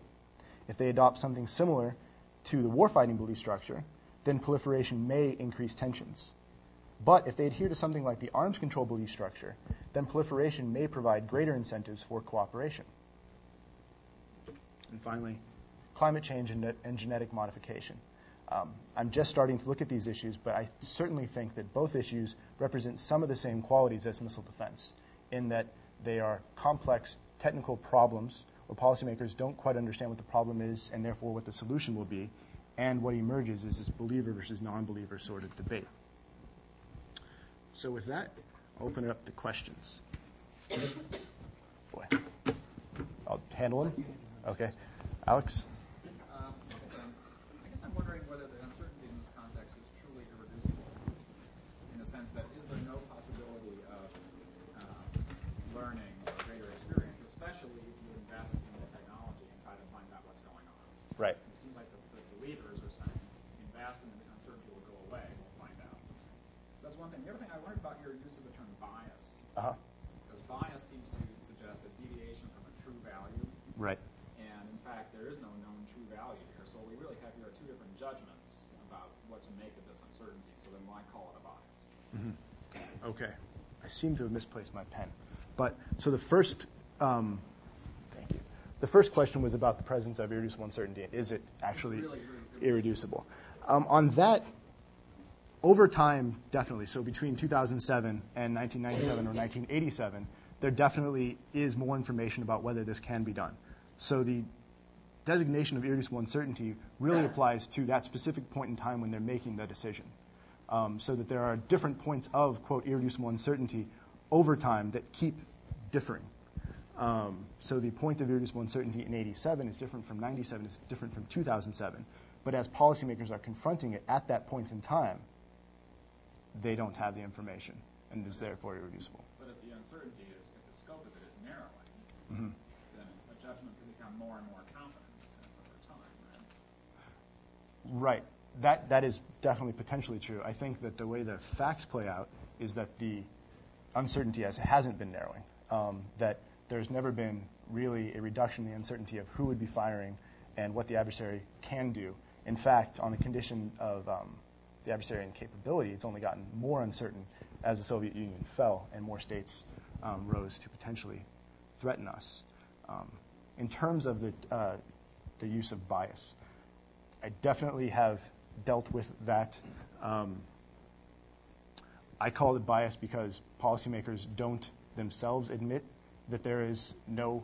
If they adopt something similar to the warfighting belief structure, then proliferation may increase tensions. But if they adhere to something like the arms control belief structure, then proliferation may provide greater incentives for cooperation. And finally, climate change and, and genetic modification. Um, I'm just starting to look at these issues, but I certainly think that both issues represent some of the same qualities as missile defense, in that they are complex technical problems where policymakers don't quite understand what the problem is and therefore what the solution will be, and what emerges is this believer versus non believer sort of debate. So, with that, I'll open it up to questions. Boy. I'll handle them? Okay. Alex? Uh-huh. Because bias seems to suggest a deviation from a true value. Right. And in fact, there is no known true value here. So we really have here two different judgments about what to make of this uncertainty. So then why call it a bias? Mm-hmm. Okay. I seem to have misplaced my pen. But so the first, um, thank you. the first question was about the presence of irreducible uncertainty. Is it actually Really irreducible? Um, on that, over time, definitely. So between 2007 and 1997 or 1987, there definitely is more information about whether this can be done. So the designation of irreducible uncertainty really applies to that specific point in time when they're making the decision. Um, so that there are different points of, quote, irreducible uncertainty over time that keep differing. Um, so the point of irreducible uncertainty in 87 is different from 97, it's different from 2007. But as policymakers are confronting it at that point in time, they don't have the information and is therefore irreducible. But if the uncertainty is, if the scope of it is narrowing, Mm-hmm. then a judgment can become more and more confident in sense over time, right? Right. That, that is definitely potentially true. I think that the way the facts play out is that the uncertainty as hasn't been narrowing. Um, that there's never been really a reduction in the uncertainty of who would be firing and what the adversary can do. In fact, on the condition of um, the adversary capability, it's only gotten more uncertain as the Soviet Union fell and more states um, rose to potentially threaten us. Um, in terms of the, uh, the use of bias, I definitely have dealt with that. Um, I call it bias because policymakers don't themselves admit that there is no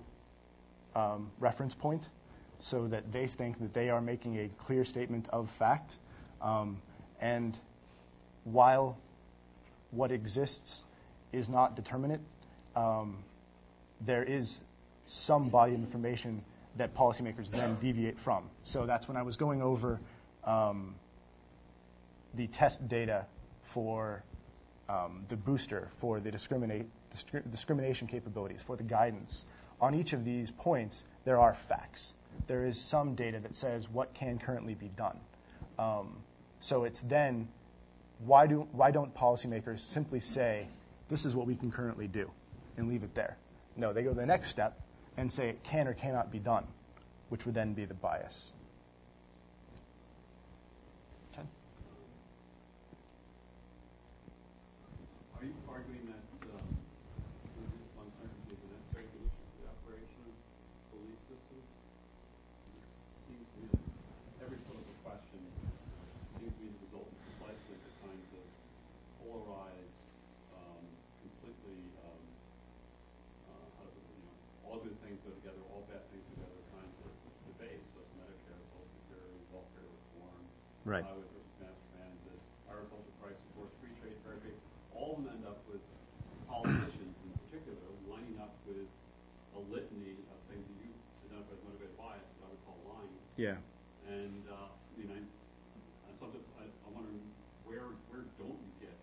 um, reference point, so that they think that they are making a clear statement of fact. Um, and while what exists is not determinate, um, there is some body of information that policymakers then deviate from. So that's when I was going over um, the test data for um, the booster, for the discriminate, discri- discrimination capabilities, for the guidance. On each of these points, there are facts. There is some data that says what can currently be done. Um, so it's then why, do, why don't policymakers simply say, this is what we can currently do, and leave it there? No, they go the next step and say it can or cannot be done, which would then be the bias. Ken? Are you arguing that um, reduced uncertainty is a necessary condition for the operation of belief systems? It seems to me that every political question seems to be the result of precisely the kinds of polarized, um, completely, um, uh, how to put it, you know, all good things go together, all bad things together kinds of debates, like Medicare, Social Security, welfare reform, Right. highways versus mass transit, agricultural price supports, free trade, fair trade, all of them end up with politicians in particular lining up with a litany of things that you identify as motivated bias, that I would call lying. Yeah. And, uh, I mean, I, I, I'm wondering, where, where don't you get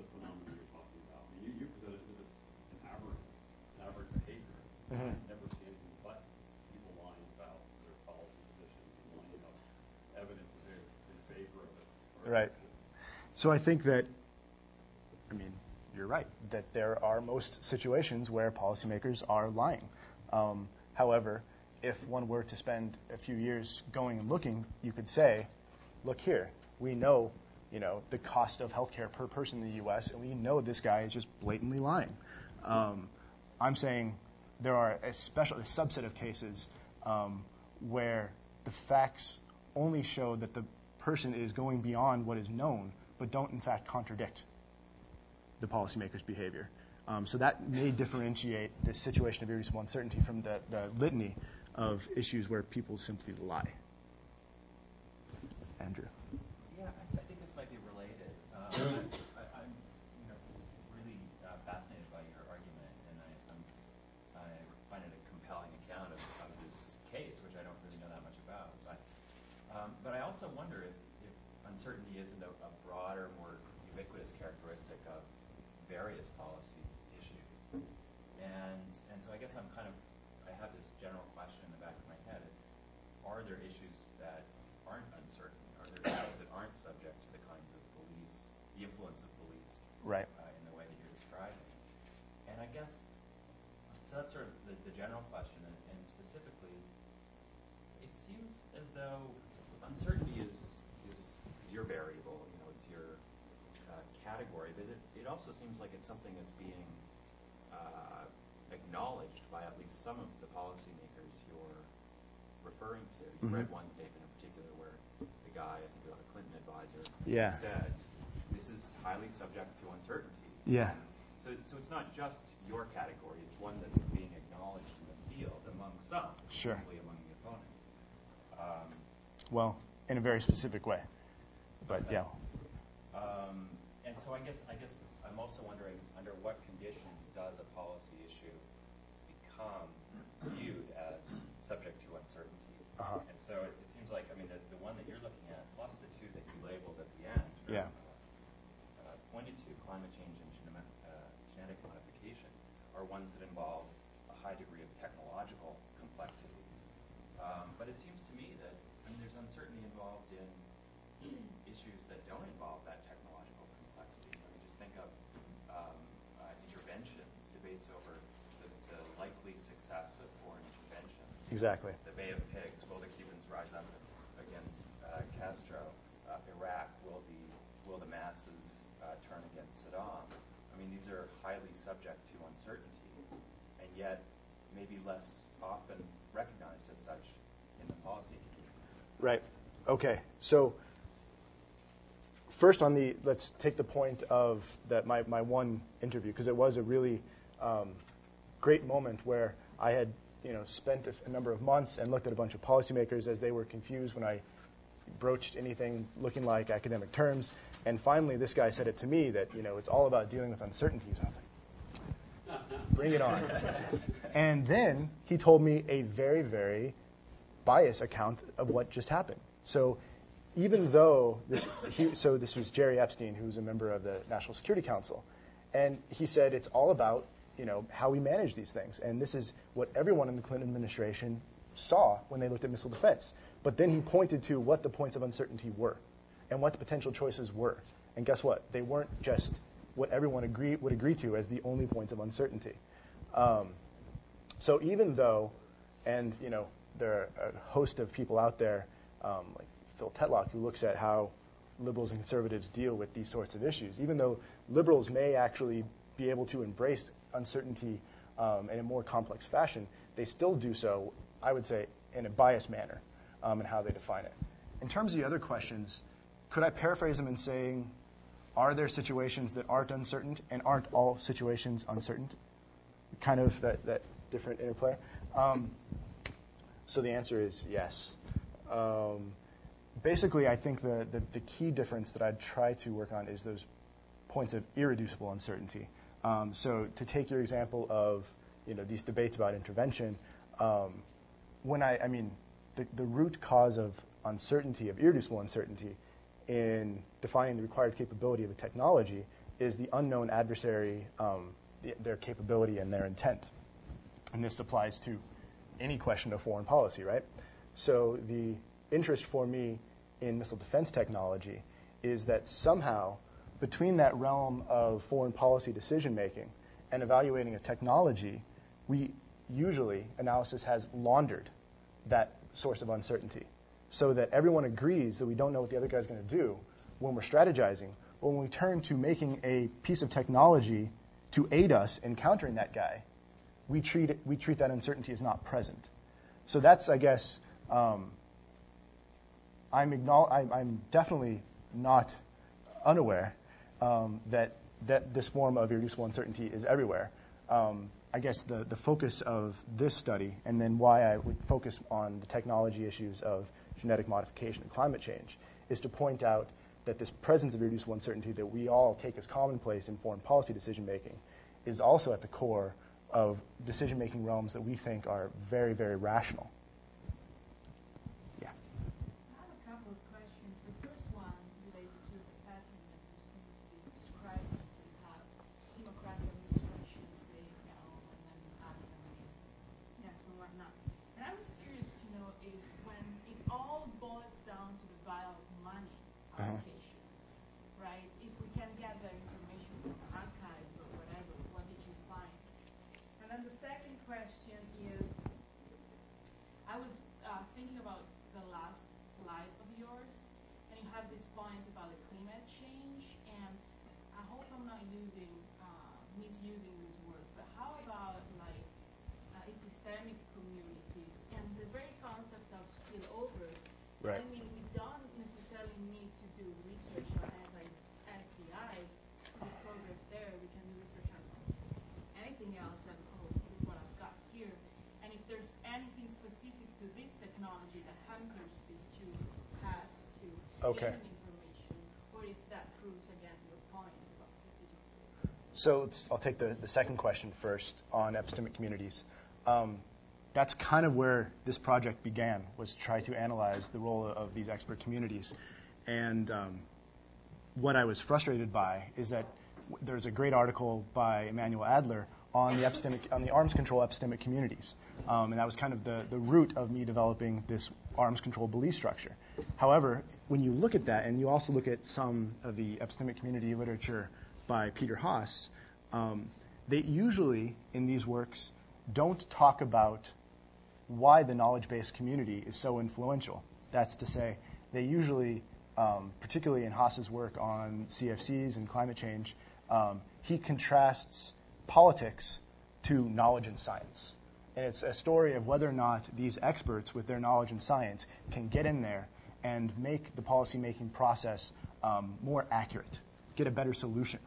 the phenomenon you're talking about? I mean, you, you present it as an aberrant, an aberrant behavior. I never see anything but people lying about their policy positions and lining up evidence that they're in favor of it. Right. So I think that, I mean, you're right, that there are most situations where policymakers are lying. Um, however, if one were to spend a few years going and looking, you could say, look here, we know, you know, the cost of healthcare per person in the U.S., and we know this guy is just blatantly lying. Um, I'm saying there are a special, a subset of cases um, where the facts only show that the person is going beyond what is known, but don't in fact contradict the policymaker's behavior. Um, so that may differentiate the situation of irreducible uncertainty from the, the litany of issues where people simply lie. Andrew. Yeah, I, think this might be related. Um, I, know, really uh, fascinated by your argument, and I, find it a compelling account of, this case, which I don't really know that much about. But, um, but I also wonder if, uncertainty isn't a, a broader, more ubiquitous characteristic of various policy issues. And and so I guess I'm kind of I have this general question in the back of my head: Are there issues that aren't uncertain? Are there issues that aren't subject to the kinds of beliefs, the influence of beliefs, Right. uh, in the way that you're describing? And I guess so. That's sort of the, the general question, and, and specifically, it seems as though uncertainty is is your variable. You know, it's your uh, category, but it, it also seems like it's something that's being uh, acknowledged by at least some of the policymakers referring to. You Mhm. read one statement in particular where the guy, I think it was a Clinton advisor, Yeah. said, "This is highly subject to uncertainty." Yeah. So, so it's not just your category; it's one that's being acknowledged in the field among some, Sure. among the opponents. Um, Well, in a very specific way. But Okay. yeah. Um, and so I guess I guess I'm also wondering under what conditions does a policy issue become viewed as subject to? Uh-huh. And so it, it seems like I mean the, the one that you're looking at plus the two that you labeled at the end. Yeah. Uh, pointed to climate change and genetic, uh, genetic modification are ones that involve a high degree of technological complexity. Um, but it seems to me that I mean, there's uncertainty involved in issues that don't involve that technological complexity. I mean, just think of um, uh, interventions, debates over the, the likely success of foreign interventions. Exactly. The Bay of Pigs, will the Cubans rise up against uh, Castro? Uh, Iraq, will the will the masses uh, turn against Saddam? I mean, these are highly subject to uncertainty, and yet maybe less often recognized as such in the policy. Right. Okay. So first on the let's take the point of that my, my one interview because it was a really um, great moment where I had you know spent a number of months and looked at a bunch of policymakers as they were confused when I broached anything looking like academic terms. And finally, this guy said it to me that you know it's all about dealing with uncertainties. I was like, bring it on. and then he told me a very, very biased account of what just happened. So even though this, he, so this was Jerry Epstein, who's a member of the National Security Council, and he said it's all about you know how we manage these things, and this is what everyone in the Clinton administration saw when they looked at missile defense. But then he pointed to what the points of uncertainty were, and what the potential choices were. And guess what? They weren't just what everyone agree, would agree to as the only points of uncertainty. Um, so even though, and you know, there are a host of people out there, um, like Phil Tetlock, who looks at how liberals and conservatives deal with these sorts of issues. Even though liberals may actually be able to embrace uncertainty um, in a more complex fashion, they still do so, I would say, in a biased manner um, in how they define it. In terms of the other questions, could I paraphrase them in saying, are there situations that aren't uncertain, and aren't all situations uncertain? Kind of that, that different interplay. Um, so the answer is yes. Um, basically, I think the, the, the, key difference that I'd try to work on is those points of irreducible uncertainty. Um, so to take your example of you know these debates about intervention, um, when I, I mean the, the root cause of uncertainty, of irreducible uncertainty, in defining the required capability of a technology is the unknown adversary, um, the, their capability and their intent. And this applies to any question of foreign policy, right? So the interest for me in missile defense technology is that somehow between that realm of foreign policy decision making and evaluating a technology, we usually, analysis has laundered that source of uncertainty so that everyone agrees that we don't know what the other guy's going to do when we're strategizing. But when we turn to making a piece of technology to aid us in countering that guy, we treat, it, we treat that uncertainty as not present. So that's, I guess, um, I'm, I'm, I'm, definitely not unaware um, that, that this form of irreducible uncertainty is everywhere. Um, I guess the, the focus of this study, and then why I would focus on the technology issues of genetic modification and climate change, is to point out that this presence of irreducible uncertainty that we all take as commonplace in foreign policy decision making is also at the core of decision making realms that we think are very, very rational. Yeah. I have a couple of questions. The first one relates to the pattern that you seem to be describing. So you have Democratic administrations saying no, and then Republicans yes and whatnot. And I was curious to know is when it all boils down to the vial of money Uh-huh. allocation, right? If we can get that information from archives or whatever, what did you find? And then the second question is, I was uh, thinking about the last slide of yours, and you have this point about the climate change, and I hope I'm not using, uh, misusing this word, but how about like epistemic communities, and the very concept of spillover. Right. I mean, we don't necessarily need to do research on SI, STIs to do progress there. We can do research on anything else, and oh, look what I've got here. And if there's anything specific to this technology that hampers these two paths to Okay. getting information, or if that proves again your point about strategic. So I'll take the, the second question first on epistemic communities. Um, that's kind of where this project began, was to try to analyze the role of these expert communities. And um, what I was frustrated by is that w- there's a great article by Emanuel Adler on the epistemic, on the arms control epistemic communities, um, and that was kind of the, the root of me developing this arms control belief structure. However, when you look at that, and you also look at some of the epistemic community literature by Peter Haas, um, they usually in these works don't talk about why the knowledge based community is so influential. That's to say, they usually, um, particularly in Haas's work on CFCs and climate change, um, he contrasts politics to knowledge and science. And it's a story of whether or not these experts, with their knowledge and science, can get in there and make the policymaking process um, more accurate, get a better solution.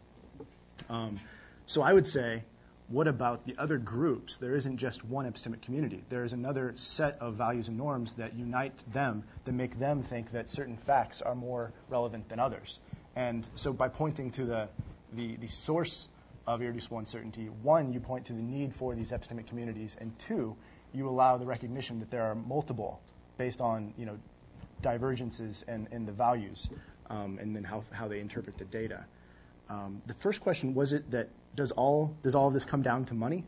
Um, so I would say, what about the other groups? There isn't just one epistemic community. There is another set of values and norms that unite them, that make them think that certain facts are more relevant than others. And so by pointing to the, the, the source of irreducible uncertainty, one, you point to the need for these epistemic communities, and two, you allow the recognition that there are multiple based on you know, divergences and, in the values um, and then how, how they interpret the data. Um, the first question was it that does all does all of this come down to money?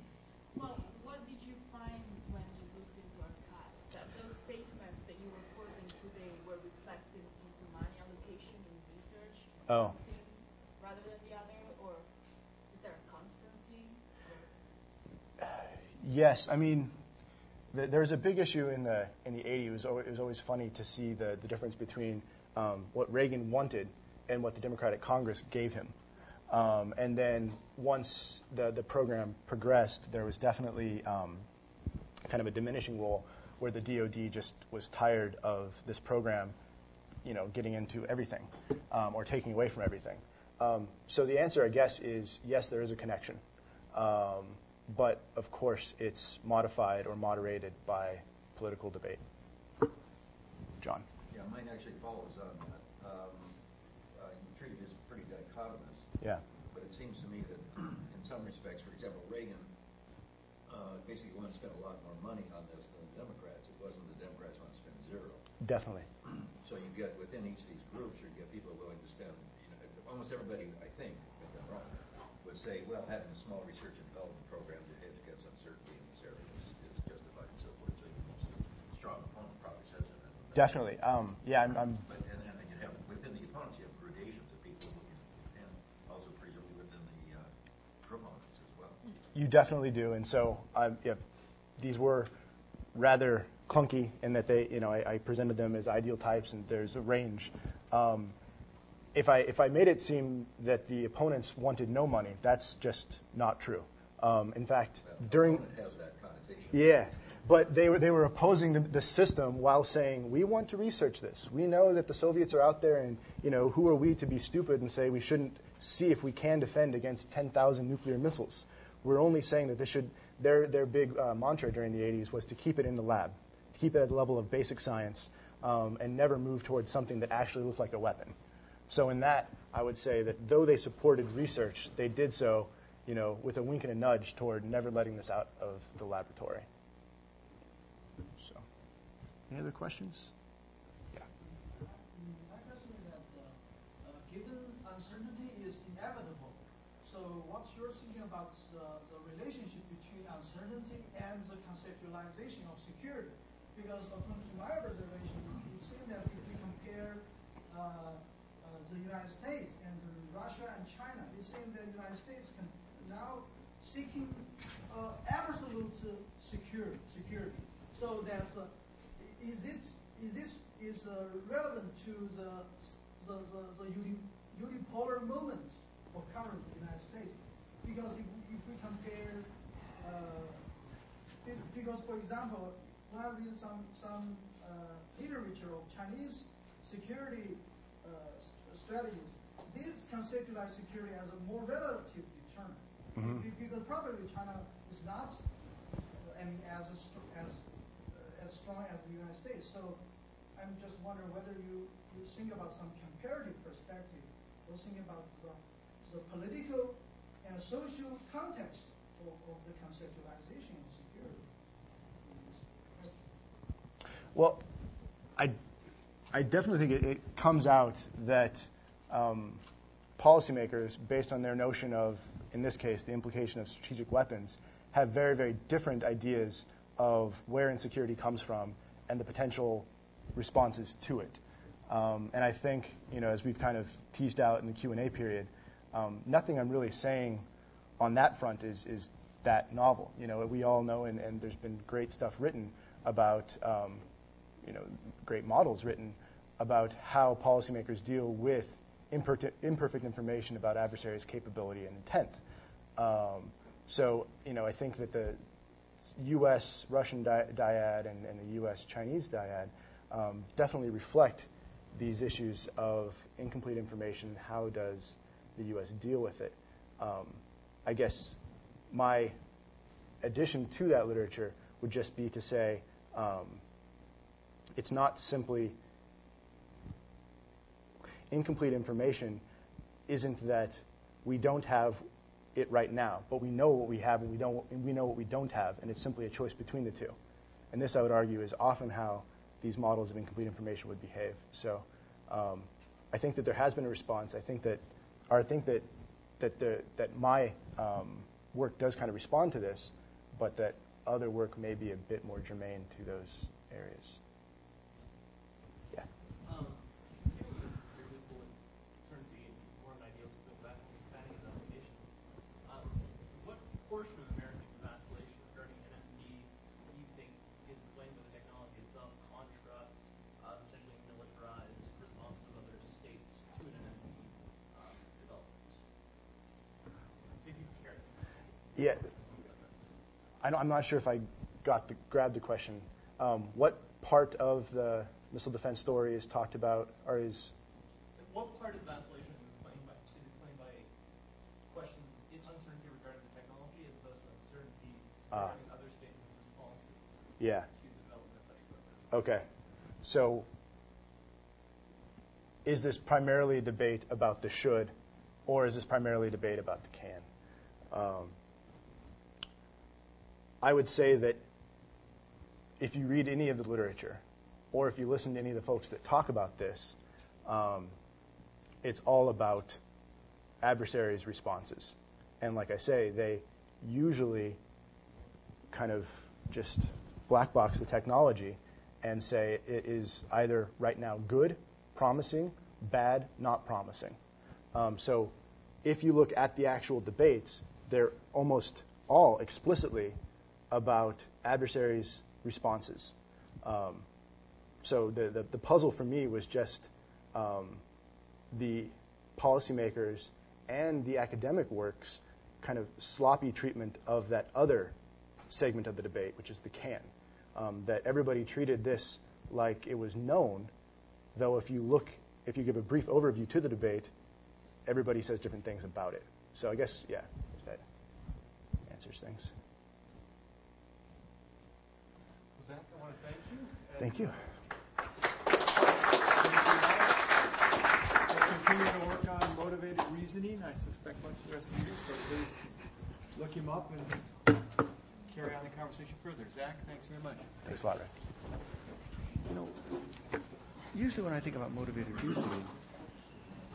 Well, what did you find when you looked into archives? That those statements that you were quoting today were reflected into money allocation in research? Oh. one thing Rather than the other, or is there a constancy? Yes, I mean, the, there was a big issue in the in the 80s. It was always, it was always funny to see the, the difference between um, what Reagan wanted and what the Democratic Congress gave him. Um, and then once the, the program progressed, there was definitely um, kind of a diminishing role where the DoD just was tired of this program, you know, getting into everything um, or taking away from everything. Um, so the answer, I guess, is yes, there is a connection, um, but of course, it's modified or moderated by political debate. John. Yeah, mine actually follows on that. Um, uh, You treat it as pretty dichotomous, Yeah. but it seems to me that in some respects, for example, Reagan uh, basically wanted to spend a lot more money on this than the Democrats. It wasn't the Democrats want to spend zero. Definitely. So you get, within each of these groups, you get people willing to spend, you know, almost everybody, I think, if I'm wrong, would say, well, having a small research and development program to hedge against uncertainty in this area is justified and so forth. So you- strong opponent probably says it. Definitely. Um, yeah, I'm, I'm But, and then you have, within the opponents, you have gradations of people, who can- and also presumably within the uh, proponents as well. You definitely do, and so um, yeah, these were rather clunky in that they, you know, I, I presented them as ideal types, and there's a range. Um, if I if I made it seem that the opponents wanted no money, that's just not true. Um, in fact, Well, during yeah, but they were they were opposing the, the system while saying we want to research this. We know that the Soviets are out there, and you know who are we to be stupid and say we shouldn't see if we can defend against 10,000 nuclear missiles? We're only saying that this should. Their their big uh, mantra during the 80s was to keep it in the lab, to keep it at the level of basic science, um, and never move towards something that actually looked like a weapon. So in that, I would say that though they supported research, they did so, you know, with a wink and a nudge toward never letting this out of the laboratory. So, any other questions? Yeah. My question is that, uh, uh, given uncertainty is inevitable, so what's your thinking about uh, the relationship between uncertainty and the conceptualization of security? Because according to my observation, it seems that if we compare uh, the United States and Russia and China, it seems that the United States can now seeking uh, absolute uh, security, security. So that uh, is it is this is uh, relevant to the the, the, the uni, unipolar movement of current United States? Because if, if we compare uh, Be- Because, for example, when I read some, some uh, literature of Chinese security uh, strategies, these conceptualize security as a more relative term. Mhm. Because probably China is not, uh, I mean, as, a as, uh, as strong as the United States. So I'm just wondering whether you, you think about some comparative perspective, or think about the, the political and social context of, of the conceptualization of security. Well, I, I definitely think it, it comes out that um, policymakers, based on their notion of, in this case, the implication of strategic weapons, have very, very different ideas of where insecurity comes from and the potential responses to it. Um, and I think, you know, as we've kind of teased out in the Q&A period, um, nothing I'm really saying on that front is, is that novel. You know, we all know, and, and there's been great stuff written about, um, you know, great models written about how policymakers deal with imperfect, information about adversaries' capability and intent. Um, so, you know, I think that the U.S. Russian dyad and, and the U.S. Chinese dyad um, definitely reflect these issues of incomplete information. How does the U.S. deal with it? Um, I guess my addition to that literature would just be to say um, it's not simply incomplete information isn't that we don't have it right now, but we know what we have and we, don't, and we know what we don't have, and it's simply a choice between the two. And this, I would argue, is often how these models of incomplete information would behave. So um, I think that there has been a response. I think that, or I think that, that, the, that my um, work does kind of respond to this, but that other work may be a bit more germane to those areas. Yeah. Um, considering your, irreducible uncertainty and more of an ideal to build back and expanding its application, um, what portion of American vacillation regarding NMD do you think is explained by the technology itself, contra uh, potentially militarized responses of other states to an NMD um, development? If you care. Yeah. I don't, I'm not sure if I got the, grabbed the question. Um, what part of the missile defense story is talked about, or is What part of the vacillation is explained by, is explained by questions, in uncertainty regarding the technology as opposed to uncertainty regarding other states' responses yeah? to the development of such equipment? Okay. So is this primarily a debate about the should, or is this primarily a debate about the can? Um, I would say that if you read any of the literature, or if you listen to any of the folks that talk about this, um, it's all about adversaries' responses. And like I say, they usually kind of just black box the technology and say it is either right now good, promising, bad, not promising. Um, so if you look at the actual debates, they're almost all explicitly about adversaries' responses. Um, so the, the, the puzzle for me was just um, the policymakers and the academic works kind of sloppy treatment of that other segment of the debate, which is the can. Um, that everybody treated this like it was known, though if you look, if you give a brief overview to the debate, everybody says different things about it. So I guess, yeah, that answers things. Zach, I want to thank you. and, Thank you. We'll continue to work on motivated reasoning, I suspect, like the rest of you, so please look him up and carry on the conversation further. Zach, thanks very much. Thanks a lot, Ray. You know, usually when I think about motivated reasoning,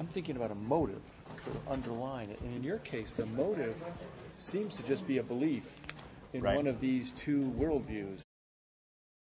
I'm thinking about a motive, sort of underlying it. And in your case, the motive seems to just be a belief in Right. one of these two worldviews.